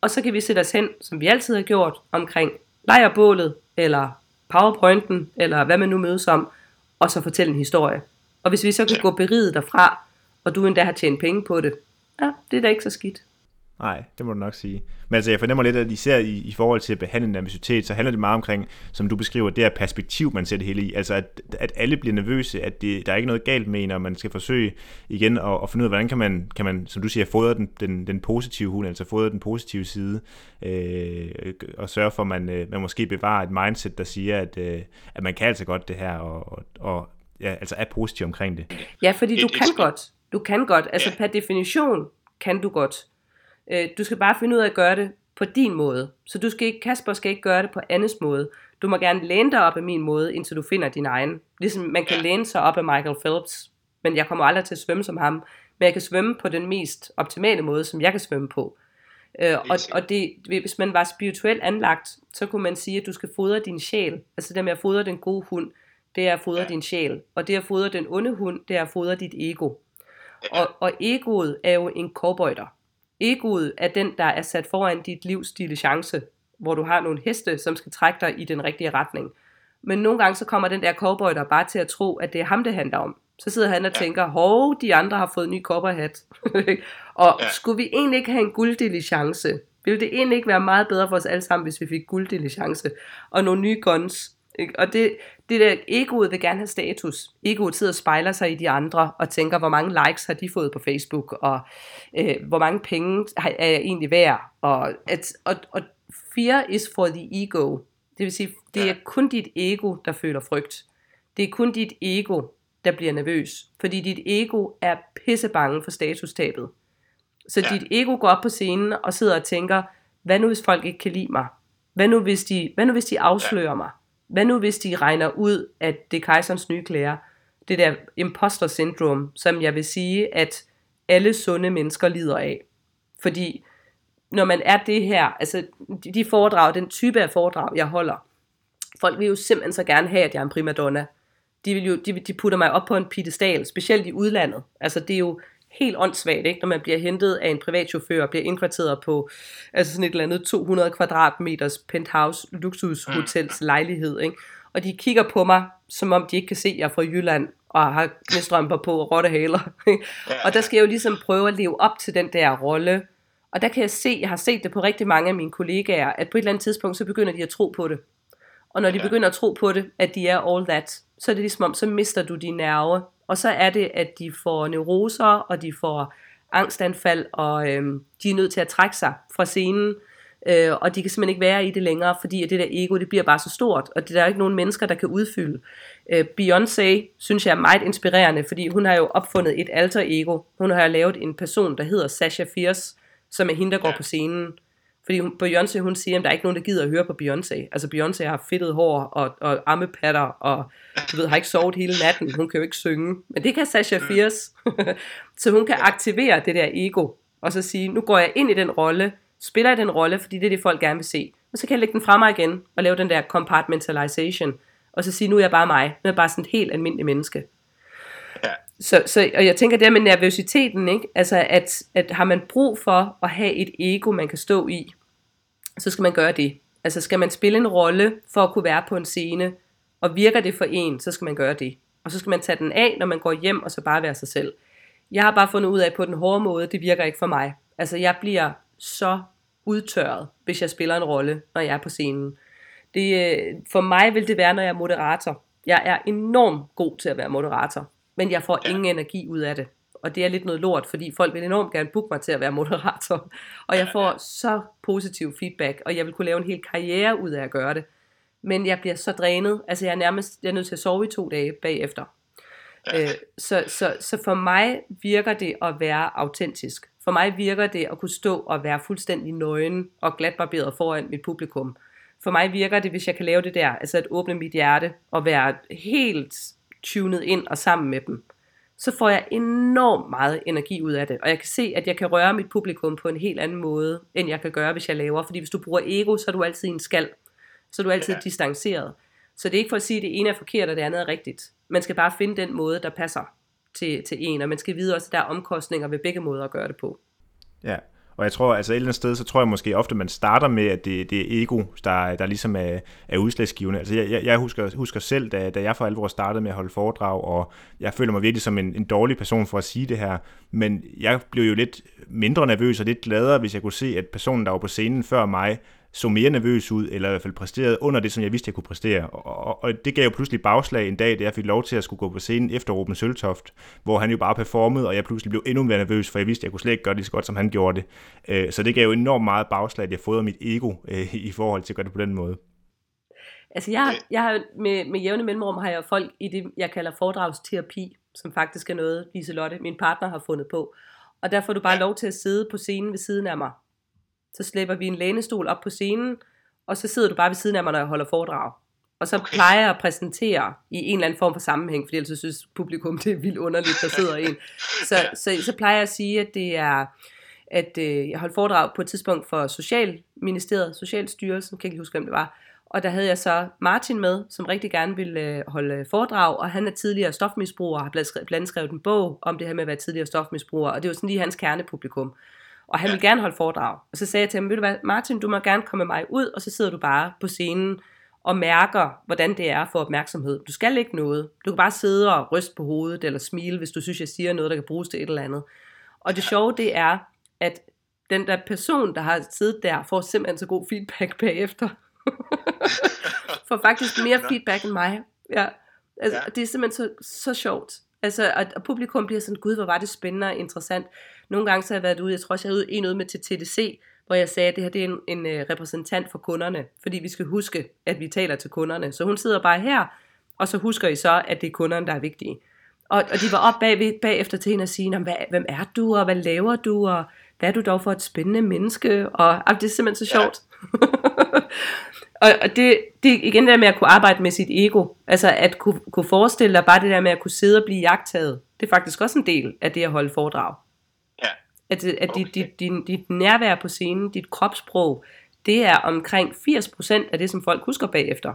Og så kan vi sætte os hen, som vi altid har gjort, omkring lejrbålet, eller powerpointen, eller hvad man nu mødes om, og så fortælle en historie. Og hvis vi så kan gå beriget derfra, og du endda har tjent penge på det, ja, det er da ikke så skidt.
Nej, det må du nok sige. Men altså, jeg fornemmer lidt, at især i, i forhold til at behandle nervøsitet, så handler det meget omkring, som du beskriver, det her perspektiv, man ser det hele i. Altså, at, at alle bliver nervøse, at det, der er ikke noget galt med en, og man skal forsøge igen at, at finde ud af, hvordan kan man, kan man som du siger, fodre den, den, den positive hund, altså fodre den positive side, øh, og sørge for, at man, øh, man måske bevarer et mindset, der siger, at, øh, at man kan altså godt det her, og, og, og ja, altså er positiv omkring det.
Ja, fordi du kan godt. Du kan godt. Altså per definition kan du godt. Øh, du skal bare finde ud af at gøre det på din måde. Så du skal ikke, Kasper skal ikke gøre det på andres måde. Du må gerne læne dig op af min måde, indtil du finder din egen. Ligesom man kan læne sig op af Michael Phelps, men jeg kommer aldrig til at svømme som ham. Men jeg kan svømme på den mest optimale måde, som jeg kan svømme på. Øh, og og det, hvis man var spirituelt anlagt, så kunne man sige, at du skal fodre din sjæl. Altså det med at fodre den gode hund, det er at fodre ja. din sjæl. Og det at fodre den onde hund, det er at fodre dit ego. Og, og egoet er jo en cowboyter. Egoet er den, der er sat foran dit livs chance, hvor du har nogle heste, som skal trække dig i den rigtige retning. Men nogle gange så kommer den der cowboy der bare til at tro, at det er ham, det handler om. Så sidder han og tænker, hov, de andre har fået en ny cowboyhat. [laughs] og ja. skulle vi egentlig ikke have en gulddiligence? Ville det egentlig ikke være meget bedre for os alle sammen, hvis vi fik gulddiligence og nogle nye guns? Og det, det der egoet vil gerne have status. Egoet sidder og spejler sig i de andre og tænker, hvor mange likes har de fået på Facebook, og øh, hvor mange penge er jeg egentlig værd. Og, at, og, og fear is for the ego. Det vil sige, det er kun dit ego, der føler frygt. Det er kun dit ego, der bliver nervøs. Fordi dit ego er pissebange for statustabet. Så ja. dit ego går op på scenen og sidder og tænker, hvad nu hvis folk ikke kan lide mig? Hvad nu hvis de, hvad nu hvis de afslører ja. mig? Hvad nu hvis de regner ud, at det er kejserens nye klæder? Det der imposter syndrom, som jeg vil sige, at alle sunde mennesker lider af. Fordi når man er det her, altså de foredrag, den type af foredrag, jeg holder, folk vil jo simpelthen så gerne have, at jeg er en primadonna. De, vil jo, de, de putter mig op på en piedestal, specielt i udlandet. Altså det er jo helt åndssvagt, ikke? når man bliver hentet af en privatchauffør og bliver indkvarteret på altså sådan et eller andet 200 kvadratmeters penthouse luksushotels mm. lejlighed. Ikke? Og de kigger på mig, som om de ikke kan se, at jeg er fra Jylland og har knæstrømper på og rottehaler. og der skal jeg jo ligesom prøve at leve op til den der rolle. Og der kan jeg se, jeg har set det på rigtig mange af mine kollegaer, at på et eller andet tidspunkt, så begynder de at tro på det. Og når de begynder at tro på det, at de er all that, så er det ligesom om, så mister du din nerve. Og så er det, at de får neuroser, og de får angstanfald, og øhm, de er nødt til at trække sig fra scenen, øh, og de kan simpelthen ikke være i det længere, fordi det der ego, det bliver bare så stort, og det er der ikke nogen mennesker, der kan udfylde. Øh, Beyoncé synes jeg er meget inspirerende, fordi hun har jo opfundet et alter ego. Hun har lavet en person, der hedder Sasha Fierce, som er hende, der går på scenen. Fordi Beyoncé, hun siger, at der er ikke nogen, der gider at høre på Beyoncé. Altså Beyoncé har fedtet hår og, og armepatter, og du ved, har ikke sovet hele natten. Hun kan jo ikke synge. Men det kan Sasha mm. Fierce. [laughs] så hun kan aktivere det der ego, og så sige, nu går jeg ind i den rolle, spiller jeg den rolle, fordi det er det, folk gerne vil se. Og så kan jeg lægge den fra mig igen, og lave den der compartmentalization, og så sige, nu er jeg bare mig. Nu er jeg bare sådan et helt almindelig menneske. Ja. Så, så, og jeg tænker der med nervøsiteten, ikke? Altså, at, at har man brug for at have et ego, man kan stå i, så skal man gøre det. Altså skal man spille en rolle for at kunne være på en scene, og virker det for en, så skal man gøre det. Og så skal man tage den af, når man går hjem, og så bare være sig selv. Jeg har bare fundet ud af, at på den hårde måde, det virker ikke for mig. Altså jeg bliver så udtørret, hvis jeg spiller en rolle, når jeg er på scenen. Det, øh, for mig vil det være, når jeg er moderator. Jeg er enormt god til at være moderator, men jeg får ingen energi ud af det. og det er lidt noget lort, fordi folk vil enormt gerne booke mig til at være moderator, og jeg får så positiv feedback, og jeg vil kunne lave en hel karriere ud af at gøre det, men jeg bliver så drænet, altså jeg er nærmest jeg er nødt til at sove i to dage bagefter. Øh, så, så, så for mig virker det at være autentisk. For mig virker det at kunne stå og være fuldstændig nøgen og glatbarberet foran mit publikum. For mig virker det, hvis jeg kan lave det der, altså at åbne mit hjerte og være helt tunet ind og sammen med dem, så får jeg enormt meget energi ud af det. Og jeg kan se, at jeg kan røre mit publikum på en helt anden måde, end jeg kan gøre, hvis jeg laver. Fordi hvis du bruger ego, så er du altid en skal. Så er du altid ja. distanceret. Så det er ikke for at sige, at det ene er forkert, og det andet er rigtigt. Man skal bare finde den måde, der passer til, til en, og man skal vide også, at der er omkostninger ved begge måder at gøre det på.
Ja, og jeg tror, altså et eller andet sted, så tror jeg måske ofte, man starter med, at det, det er ego, der, der ligesom er, er udslagsgivende. Altså jeg, jeg husker, husker selv, da, da jeg for alvor startede med at holde foredrag, og jeg føler mig virkelig som en, en dårlig person for at sige det her, men jeg blev jo lidt mindre nervøs og lidt gladere, hvis jeg kunne se, at personen, der var på scenen før mig, så mere nervøs ud, eller i hvert fald præsterede under det, som jeg vidste, jeg kunne præstere. Og, og, og det gav jo pludselig bagslag en dag, da jeg fik lov til at skulle gå på scenen efter Ruben Søltoft, hvor han jo bare performede, og jeg pludselig blev endnu mere nervøs, for jeg vidste, at jeg kunne slet ikke gøre det så godt, som han gjorde det. Øh, så det gav jo enormt meget bagslag, at jeg fodrede mit ego øh, i forhold til at gøre det på den måde.
Altså jeg, jeg har med, med jævne mellemrum har jeg folk i det, jeg kalder foredragsterapi, som faktisk er noget, Liselotte, min partner, har fundet på. Og der får du bare lov til at sidde på scenen ved siden af mig så slæber vi en lænestol op på scenen, og så sidder du bare ved siden af mig, når jeg holder foredrag. Og så okay. plejer jeg at præsentere i en eller anden form for sammenhæng, fordi ellers synes publikum, det er vildt underligt, der sidder en. [laughs] Så, så, så plejer jeg at sige, at det er, at øh, jeg holdt foredrag på et tidspunkt for Socialministeriet, Socialstyrelsen, kan ikke huske, hvem det var, og der havde jeg så Martin med, som rigtig gerne ville øh, holde foredrag, og han er tidligere stofmisbruger, og har blandt andet skrevet en bog om det her med at være tidligere stofmisbruger, og det var sådan lige hans kernepublikum og han ville gerne holde foredrag. Og så sagde jeg til ham, ved du hvad, Martin, du må gerne komme med mig ud, og så sidder du bare på scenen og mærker, hvordan det er for opmærksomhed. Du skal ikke noget. Du kan bare sidde og ryste på hovedet, eller smile, hvis du synes, jeg siger noget, der kan bruges til et eller andet. Og det sjove, det er, at den der person, der har siddet der, får simpelthen så god feedback bagefter. [laughs] får faktisk mere feedback end mig. Ja. Altså, ja. Det er simpelthen så, så sjovt. Altså, at, at publikum bliver sådan, gud, hvor var det spændende og interessant. Nogle gange så har jeg været ude, jeg tror også, jeg havde en ude med til TDC, hvor jeg sagde, at det her det er en, en uh, repræsentant for kunderne, fordi vi skal huske, at vi taler til kunderne. Så hun sidder bare her, og så husker I så, at det er kunderne, der er vigtige. Og, og de var op bag, bagefter til hende og sige, hvad, hvem er du, og hvad laver du, og hvad er du dog for et spændende menneske, og og det er simpelthen så sjovt. Ja. [laughs] og, og det, det igen der med at kunne arbejde med sit ego, altså at kunne, kunne forestille dig bare det der med at kunne sidde og blive jagtaget, det er faktisk også en del af det at holde foredrag. At, at okay. dit, dit, dit, dit nærvær på scenen, dit kropssprog, det er omkring 80% af det, som folk husker bagefter.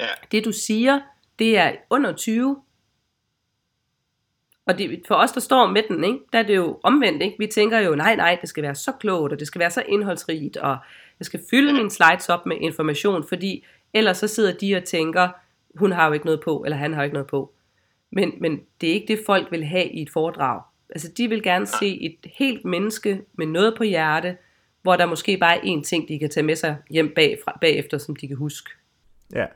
Ja.
Det du siger, det er under 20. Og det, for os, der står med den, ikke, der er det jo omvendt. Ikke? Vi tænker jo, nej, nej, det skal være så klogt, og det skal være så indholdsrigt, og jeg skal fylde mine slides op med information, fordi ellers så sidder de og tænker, hun har jo ikke noget på, eller han har jo ikke noget på. Men, men det er ikke det, folk vil have i et foredrag. Altså, de vil gerne se et helt menneske med noget på hjerte, hvor der måske bare er én ting, de kan tage med sig hjem bagfra, bagefter, som de kan huske.
Ja,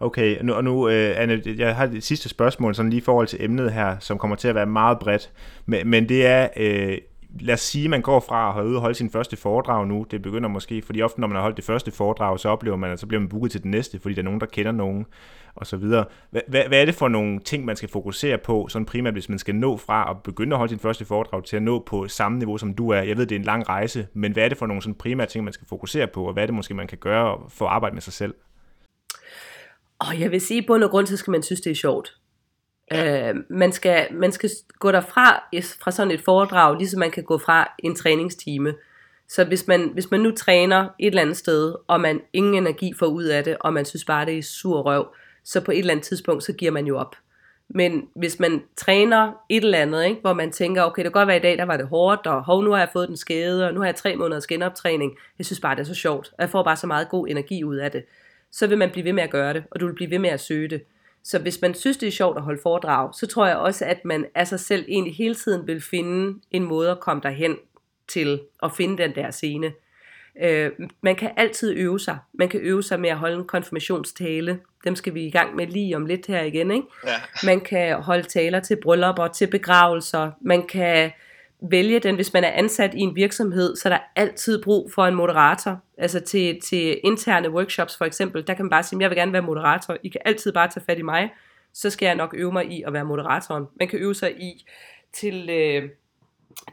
Okay, nu, og nu, uh, Anne, jeg har det sidste spørgsmål, sådan lige i forhold til emnet her, som kommer til at være meget bredt, men, men det er, uh, lad os sige, at man går fra at have ude og holde sin første foredrag nu, det begynder måske, fordi ofte når man har holdt det første foredrag, så oplever man, at så bliver man booket til det næste, fordi der er nogen, der kender nogen, og så videre. Hvad, hvad, hvad er det for nogle ting, man skal fokusere på, sådan primært, hvis man skal nå fra at begynde at holde sin første foredrag til at nå på samme niveau, som du er? Jeg ved, det er en lang rejse, men hvad er det for nogle sådan primære ting, man skal fokusere på, og hvad er det måske, man kan gøre for at arbejde med sig selv?
Og jeg vil sige, på bund og grund, så skal man synes, det er sjovt. Øh, man, skal, man skal gå derfra fra sådan et foredrag, ligesom man kan gå fra en træningstime. Så hvis man, hvis man nu træner et eller andet sted, og man ingen energi får ud af det, og man synes bare, det er sur røv, så på et eller andet tidspunkt, så giver man jo op. Men hvis man træner et eller andet, ikke, hvor man tænker, okay, det kan godt være i dag, der var det hårdt, og hov, nu har jeg fået den skade, og nu har jeg tre måneders genoptræning. Jeg synes bare, det er så sjovt. Jeg får bare så meget god energi ud af det. Så vil man blive ved med at gøre det, og du vil blive ved med at søge det. Så hvis man synes, det er sjovt at holde foredrag, så tror jeg også, at man af sig selv egentlig hele tiden vil finde en måde at komme derhen til at finde den der scene. Øh, man kan altid øve sig. Man kan øve sig med at holde en konfirmationstale. Dem skal vi i gang med lige om lidt her igen. Ikke?
Ja.
Man kan holde taler til bryllupper, til begravelser. Man kan vælge den, hvis man er ansat i en virksomhed, så er der altid brug for en moderator. Altså til, til interne workshops for eksempel, der kan man bare sige, jeg vil gerne være moderator. I kan altid bare tage fat i mig, så skal jeg nok øve mig i at være moderatoren. Man kan øve sig i til, øh,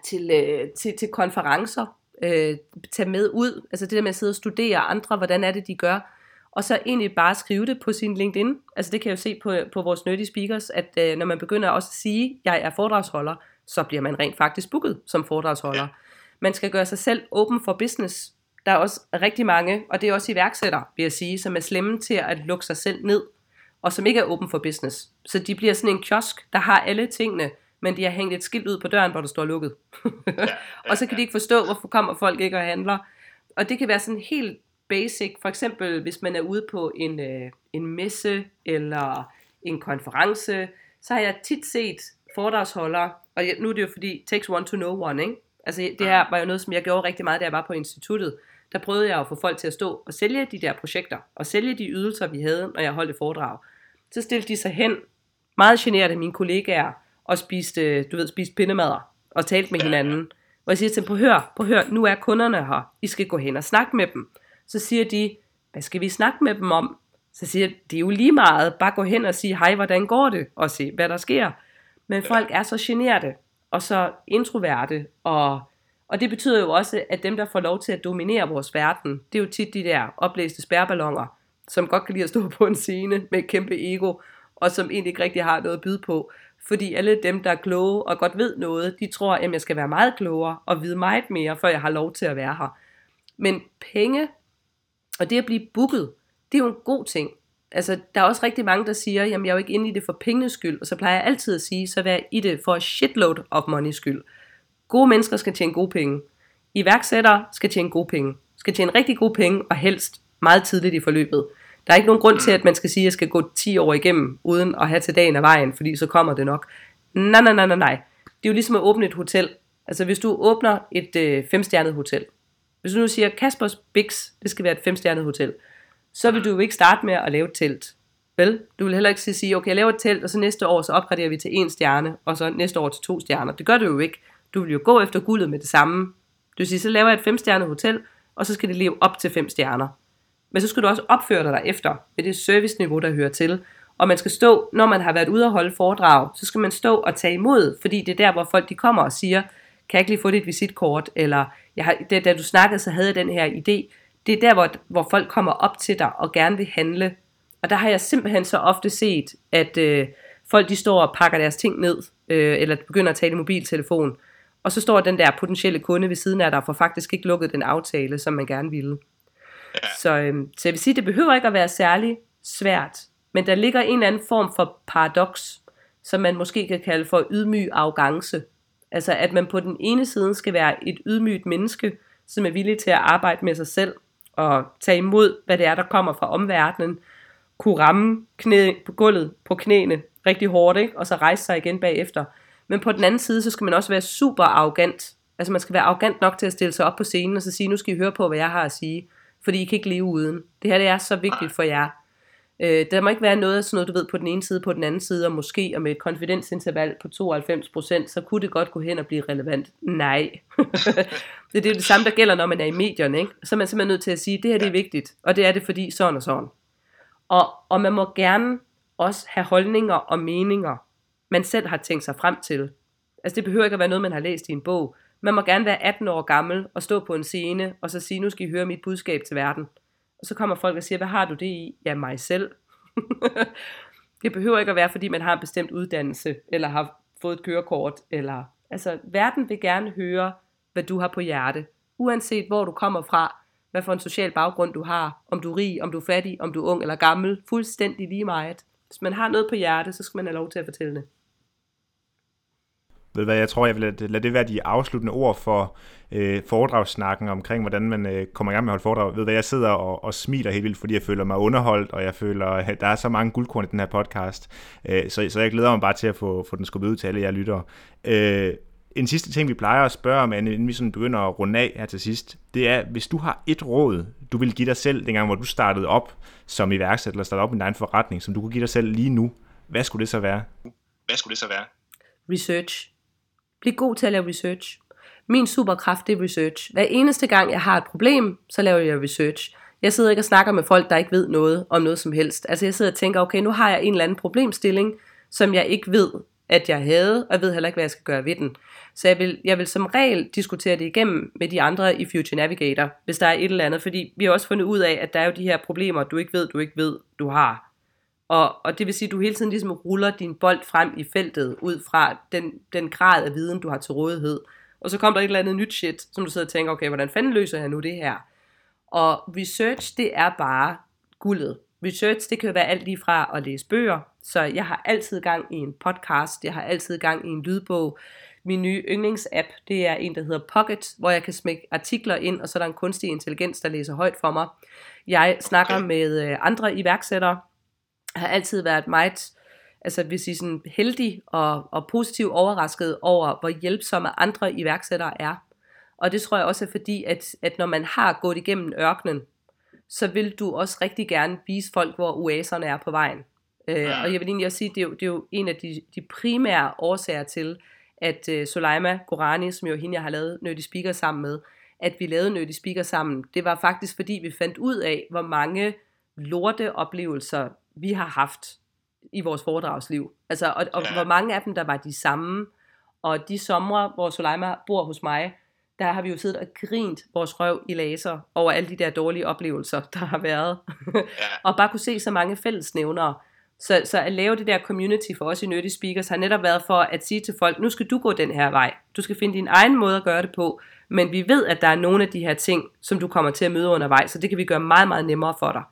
til, øh, til, til konferencer, øh, tage med ud, altså det der med at sidde og studere andre, hvordan er det, de gør, og så egentlig bare skrive det på sin LinkedIn. Altså det kan jeg jo se på, på vores nerdy speakers, at øh, når man begynder også at sige, jeg er foredragsholder, så bliver man rent faktisk booket som foredragsholder. Man skal gøre sig selv open for business. Der er også rigtig mange, og det er også iværksættere, vil jeg sige, som er slemme til at lukke sig selv ned, og som ikke er open for business. Så de bliver sådan en kiosk, der har alle tingene, men de har hængt et skilt ud på døren, hvor der står lukket. [laughs] og så kan de ikke forstå, hvorfor kommer folk ikke og handler. Og det kan være sådan helt basic, for eksempel hvis man er ude på en, øh, en messe eller en konference, så har jeg tit set foredragsholdere, og nu er det jo fordi, takes one to know one, ikke? Altså det her var jo noget, som jeg gjorde rigtig meget, da jeg var på instituttet. Der prøvede jeg at få folk til at stå og sælge de der projekter, og sælge de ydelser, vi havde, når jeg holdt et foredrag. Så stillede de sig hen, meget generet af mine kollegaer, og spiste, du ved, spiste pindemader, og talte med hinanden. Og jeg siger til dem, på hør, på hør, nu er kunderne her, I skal gå hen og snakke med dem. Så siger de, hvad skal vi snakke med dem om? Så siger jeg, det er jo lige meget, bare gå hen og sige, hej, hvordan går det? Og se, hvad der sker. Men folk er så generede, og så introverte, og, og det betyder jo også, at dem, der får lov til at dominere vores verden, det er jo tit de der oplæste spærballoner, som godt kan lide at stå på en scene med et kæmpe ego, og som egentlig ikke rigtig har noget at byde på. Fordi alle dem, der er kloge og godt ved noget, de tror, at jeg skal være meget klogere og vide meget mere, før jeg har lov til at være her. Men penge og det at blive booket, det er jo en god ting. Altså, der er også rigtig mange, der siger, jamen jeg er jo ikke inde i det for pengenes skyld, og så plejer jeg altid at sige, så vær i det for shitload of money skyld. Gode mennesker skal tjene gode penge. Iværksættere skal tjene gode penge. Skal tjene rigtig gode penge, og helst meget tidligt i forløbet. Der er ikke nogen grund til, at man skal sige, at jeg skal gå 10 år igennem, uden at have til dagen af vejen, fordi så kommer det nok. Nej, nej, nej, nej, nej. Det er jo ligesom at åbne et hotel. Altså hvis du åbner et øh, femstjernet hotel, hvis du nu siger, Kaspers Bix, det skal være et femstjernet hotel, så vil du jo ikke starte med at lave et telt. Vel? Du vil heller ikke sige, okay, jeg laver et telt, og så næste år, så opgraderer vi til en stjerne, og så næste år til to stjerner. Det gør du jo ikke. Du vil jo gå efter guldet med det samme. Du siger, så laver jeg et femstjernet hotel, og så skal det leve op til fem stjerner. Men så skal du også opføre dig efter, med det serviceniveau, der hører til. Og man skal stå, når man har været ude og holde foredrag, så skal man stå og tage imod, fordi det er der, hvor folk de kommer og siger, kan jeg ikke lige få dit visitkort, eller jeg har, det, da du snakkede, så havde jeg den her idé. Det er der, hvor, hvor folk kommer op til dig og gerne vil handle. Og der har jeg simpelthen så ofte set, at øh, folk de står og pakker deres ting ned, øh, eller begynder at tale i mobiltelefon, og så står den der potentielle kunde ved siden af dig, for faktisk ikke lukket den aftale, som man gerne ville. Ja. Så, øh, så jeg vil sige, det behøver ikke at være særlig svært, men der ligger en eller anden form for paradoks, som man måske kan kalde for ydmyg arrogance, Altså at man på den ene side skal være et ydmygt menneske, som er villig til at arbejde med sig selv og tage imod, hvad det er, der kommer fra omverdenen, kunne ramme knæ på gulvet på knæene rigtig hårdt, ikke? og så rejse sig igen bagefter. Men på den anden side, så skal man også være super arrogant. Altså man skal være arrogant nok til at stille sig op på scenen og så sige, nu skal I høre på, hvad jeg har at sige, fordi I kan ikke leve uden. Det her det er så vigtigt for jer. Øh, der må ikke være noget af sådan noget, du ved, på den ene side, på den anden side, og måske og med et konfidensinterval på 92%, så kunne det godt gå hen og blive relevant. Nej. [laughs] det er det samme, der gælder, når man er i medierne. Ikke? Så er man simpelthen nødt til at sige, at det her det er vigtigt, og det er det, fordi sådan og sådan. Og, og man må gerne også have holdninger og meninger, man selv har tænkt sig frem til. Altså det behøver ikke at være noget, man har læst i en bog. Man må gerne være 18 år gammel og stå på en scene og så sige, nu skal I høre mit budskab til verden. Og så kommer folk og siger, hvad har du det i? Ja, mig selv. [laughs] det behøver ikke at være, fordi man har en bestemt uddannelse, eller har fået et kørekort, eller, altså, verden vil gerne høre, hvad du har på hjerte, uanset hvor du kommer fra, hvad for en social baggrund du har, om du er rig, om du er fattig, om du er ung eller gammel, fuldstændig lige meget. Hvis man har noget på hjerte, så skal man have lov til at fortælle det
ved hvad, jeg tror, jeg vil lade, lade det være de afsluttende ord for øh, foredragssnakken omkring, hvordan man øh, kommer i gang med at holde foredrag. Ved hvad, jeg sidder og, og smiler helt vildt, fordi jeg føler mig underholdt, og jeg føler, at der er så mange guldkorn i den her podcast. Øh, så, så jeg glæder mig bare til at få, få den skubbet ud til alle jer lyttere. Øh, en sidste ting, vi plejer at spørge om, inden vi sådan begynder at runde af her til sidst, det er, hvis du har et råd, du vil give dig selv, dengang hvor du startede op som iværksætter, eller startede op med din egen forretning, som du kunne give dig selv lige nu, hvad skulle det så være?
Hvad skulle det så være?
Research. Bliv god til at lave research. Min superkraft det er research. Hver eneste gang jeg har et problem, så laver jeg research. Jeg sidder ikke og snakker med folk, der ikke ved noget om noget som helst. Altså jeg sidder og tænker, okay, nu har jeg en eller anden problemstilling, som jeg ikke ved, at jeg havde, og jeg ved heller ikke, hvad jeg skal gøre ved den. Så jeg vil, jeg vil som regel diskutere det igennem med de andre i Future Navigator, hvis der er et eller andet, fordi vi har også fundet ud af, at der er jo de her problemer, du ikke ved, du ikke ved, du har. Og, og det vil sige, at du hele tiden ligesom ruller din bold frem i feltet, ud fra den, den grad af viden, du har til rådighed. Og så kommer der et eller andet nyt shit, som du sidder og tænker, okay, hvordan fanden løser jeg nu det her? Og research, det er bare guldet. Research, det kan jo være alt lige fra at læse bøger, så jeg har altid gang i en podcast, jeg har altid gang i en lydbog. Min nye yndlingsapp, det er en, der hedder Pocket, hvor jeg kan smække artikler ind, og så er der en kunstig intelligens, der læser højt for mig. Jeg snakker med øh, andre iværksættere, har altid været meget altså hvis I sådan heldig og, og positivt overrasket over, hvor hjælpsomme andre iværksættere er. Og det tror jeg også er fordi, at, at når man har gået igennem ørkenen, så vil du også rigtig gerne vise folk, hvor oaserne er på vejen. Øh, og jeg vil egentlig også sige, at det er jo, det er jo en af de, de primære årsager til, at uh, Soleima Gorani, som jo hende, jeg har lavet Nødde Speaker sammen med, at vi lavede Nødde Speaker sammen, det var faktisk fordi, vi fandt ud af, hvor mange lorte oplevelser vi har haft i vores foredragsliv. Altså, og, og ja. hvor mange af dem, der var de samme. Og de somre, hvor Soleima bor hos mig, der har vi jo siddet og grint vores røv i laser over alle de der dårlige oplevelser, der har været. Ja. [laughs] og bare kunne se så mange fællesnævnere. Så, så at lave det der community for os i Nerdy Speakers har netop været for at sige til folk, nu skal du gå den her vej. Du skal finde din egen måde at gøre det på. Men vi ved, at der er nogle af de her ting, som du kommer til at møde undervejs, så det kan vi gøre meget, meget nemmere for dig.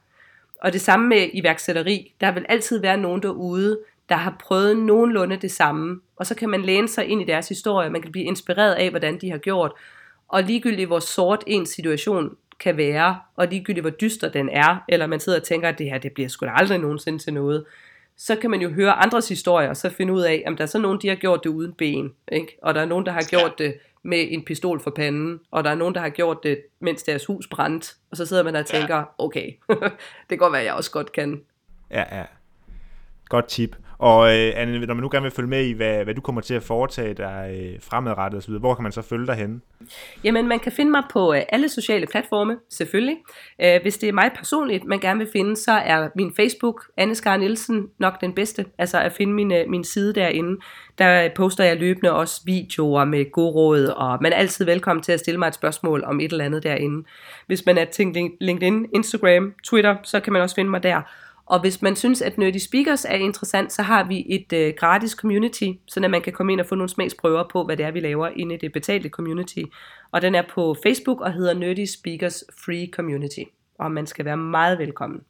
Og det samme med iværksætteri. Der vil altid være nogen derude, der har prøvet nogenlunde det samme. Og så kan man læne sig ind i deres historie. Man kan blive inspireret af, hvordan de har gjort. Og ligegyldigt hvor sort en situation kan være, og ligegyldigt hvor dyster den er, eller man sidder og tænker, at det her det bliver sgu da aldrig nogensinde til noget, så kan man jo høre andres historier, og så finde ud af, om der er så nogen, de har gjort det uden ben, ikke? og der er nogen, der har gjort det med en pistol for panden, og der er nogen, der har gjort det, mens deres hus brændt, og så sidder man og tænker, okay, [laughs] det kan godt være, jeg også godt kan.
Ja, ja. Godt tip. Og øh, Anne, når man nu gerne vil følge med i, hvad, hvad du kommer til at foretage dig øh, fremadrettet osv., hvor kan man så følge dig henne?
Jamen, man kan finde mig på øh, alle sociale platforme, selvfølgelig. Øh, hvis det er mig personligt, man gerne vil finde, så er min Facebook, Anne Skar Nielsen, nok den bedste. Altså at finde min, øh, min side derinde. Der poster jeg løbende også videoer med gode råd, og man er altid velkommen til at stille mig et spørgsmål om et eller andet derinde. Hvis man er til LinkedIn, Instagram, Twitter, så kan man også finde mig der. Og hvis man synes, at Nerdy Speakers er interessant, så har vi et øh, gratis community, så man kan komme ind og få nogle smagsprøver på, hvad det er, vi laver inde i det betalte community. Og den er på Facebook og hedder Nerdy Speakers Free Community. Og man skal være meget velkommen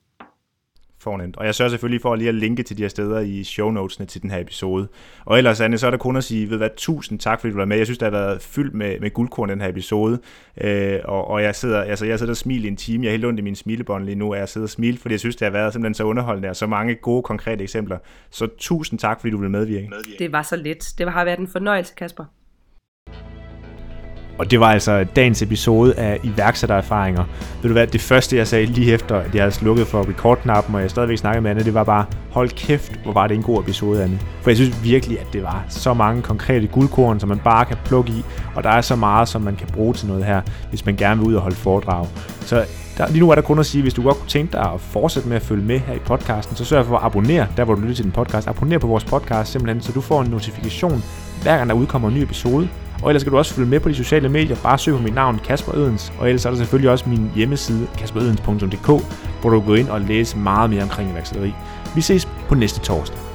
fornemt. Og jeg sørger selvfølgelig for lige at linke til de her steder i show notesene til den her episode. Og ellers, Anne, så er der kun at sige, ved hvad, tusind tak, fordi du var med. Jeg synes, det har været fyldt med, med guldkorn den her episode. Øh, og, og jeg sidder, altså, jeg sidder og smiler i en time. Jeg er helt ondt i min smilebånd lige nu, og jeg sidder og smiler, fordi jeg synes, det har været simpelthen så underholdende, og så mange gode, konkrete eksempler. Så tusind tak, fordi du ville medvirke.
Det var så lidt. Det har været en fornøjelse, Kasper.
Og det var altså dagens episode af iværksættererfaringer. Ved du hvad, det første jeg sagde lige efter, at jeg havde slukket for rekordknappen, og jeg stadigvæk snakkede med Anne, det var bare, hold kæft, hvor var det en god episode, Anne. For jeg synes virkelig, at det var så mange konkrete guldkorn, som man bare kan plukke i, og der er så meget, som man kan bruge til noget her, hvis man gerne vil ud og holde foredrag. Så der, lige nu er der kun at sige, hvis du godt kunne tænke dig at fortsætte med at følge med her i podcasten, så sørg for at abonnere, der hvor du lytter til den podcast. Abonner på vores podcast simpelthen, så du får en notifikation, hver gang der udkommer en ny episode. Og ellers kan du også følge med på de sociale medier. Bare søg på mit navn, Kasper Ødens. Og ellers er der selvfølgelig også min hjemmeside, kasperødens.dk, hvor du kan gå ind og læse meget mere omkring iværksætteri. Vi ses på næste torsdag.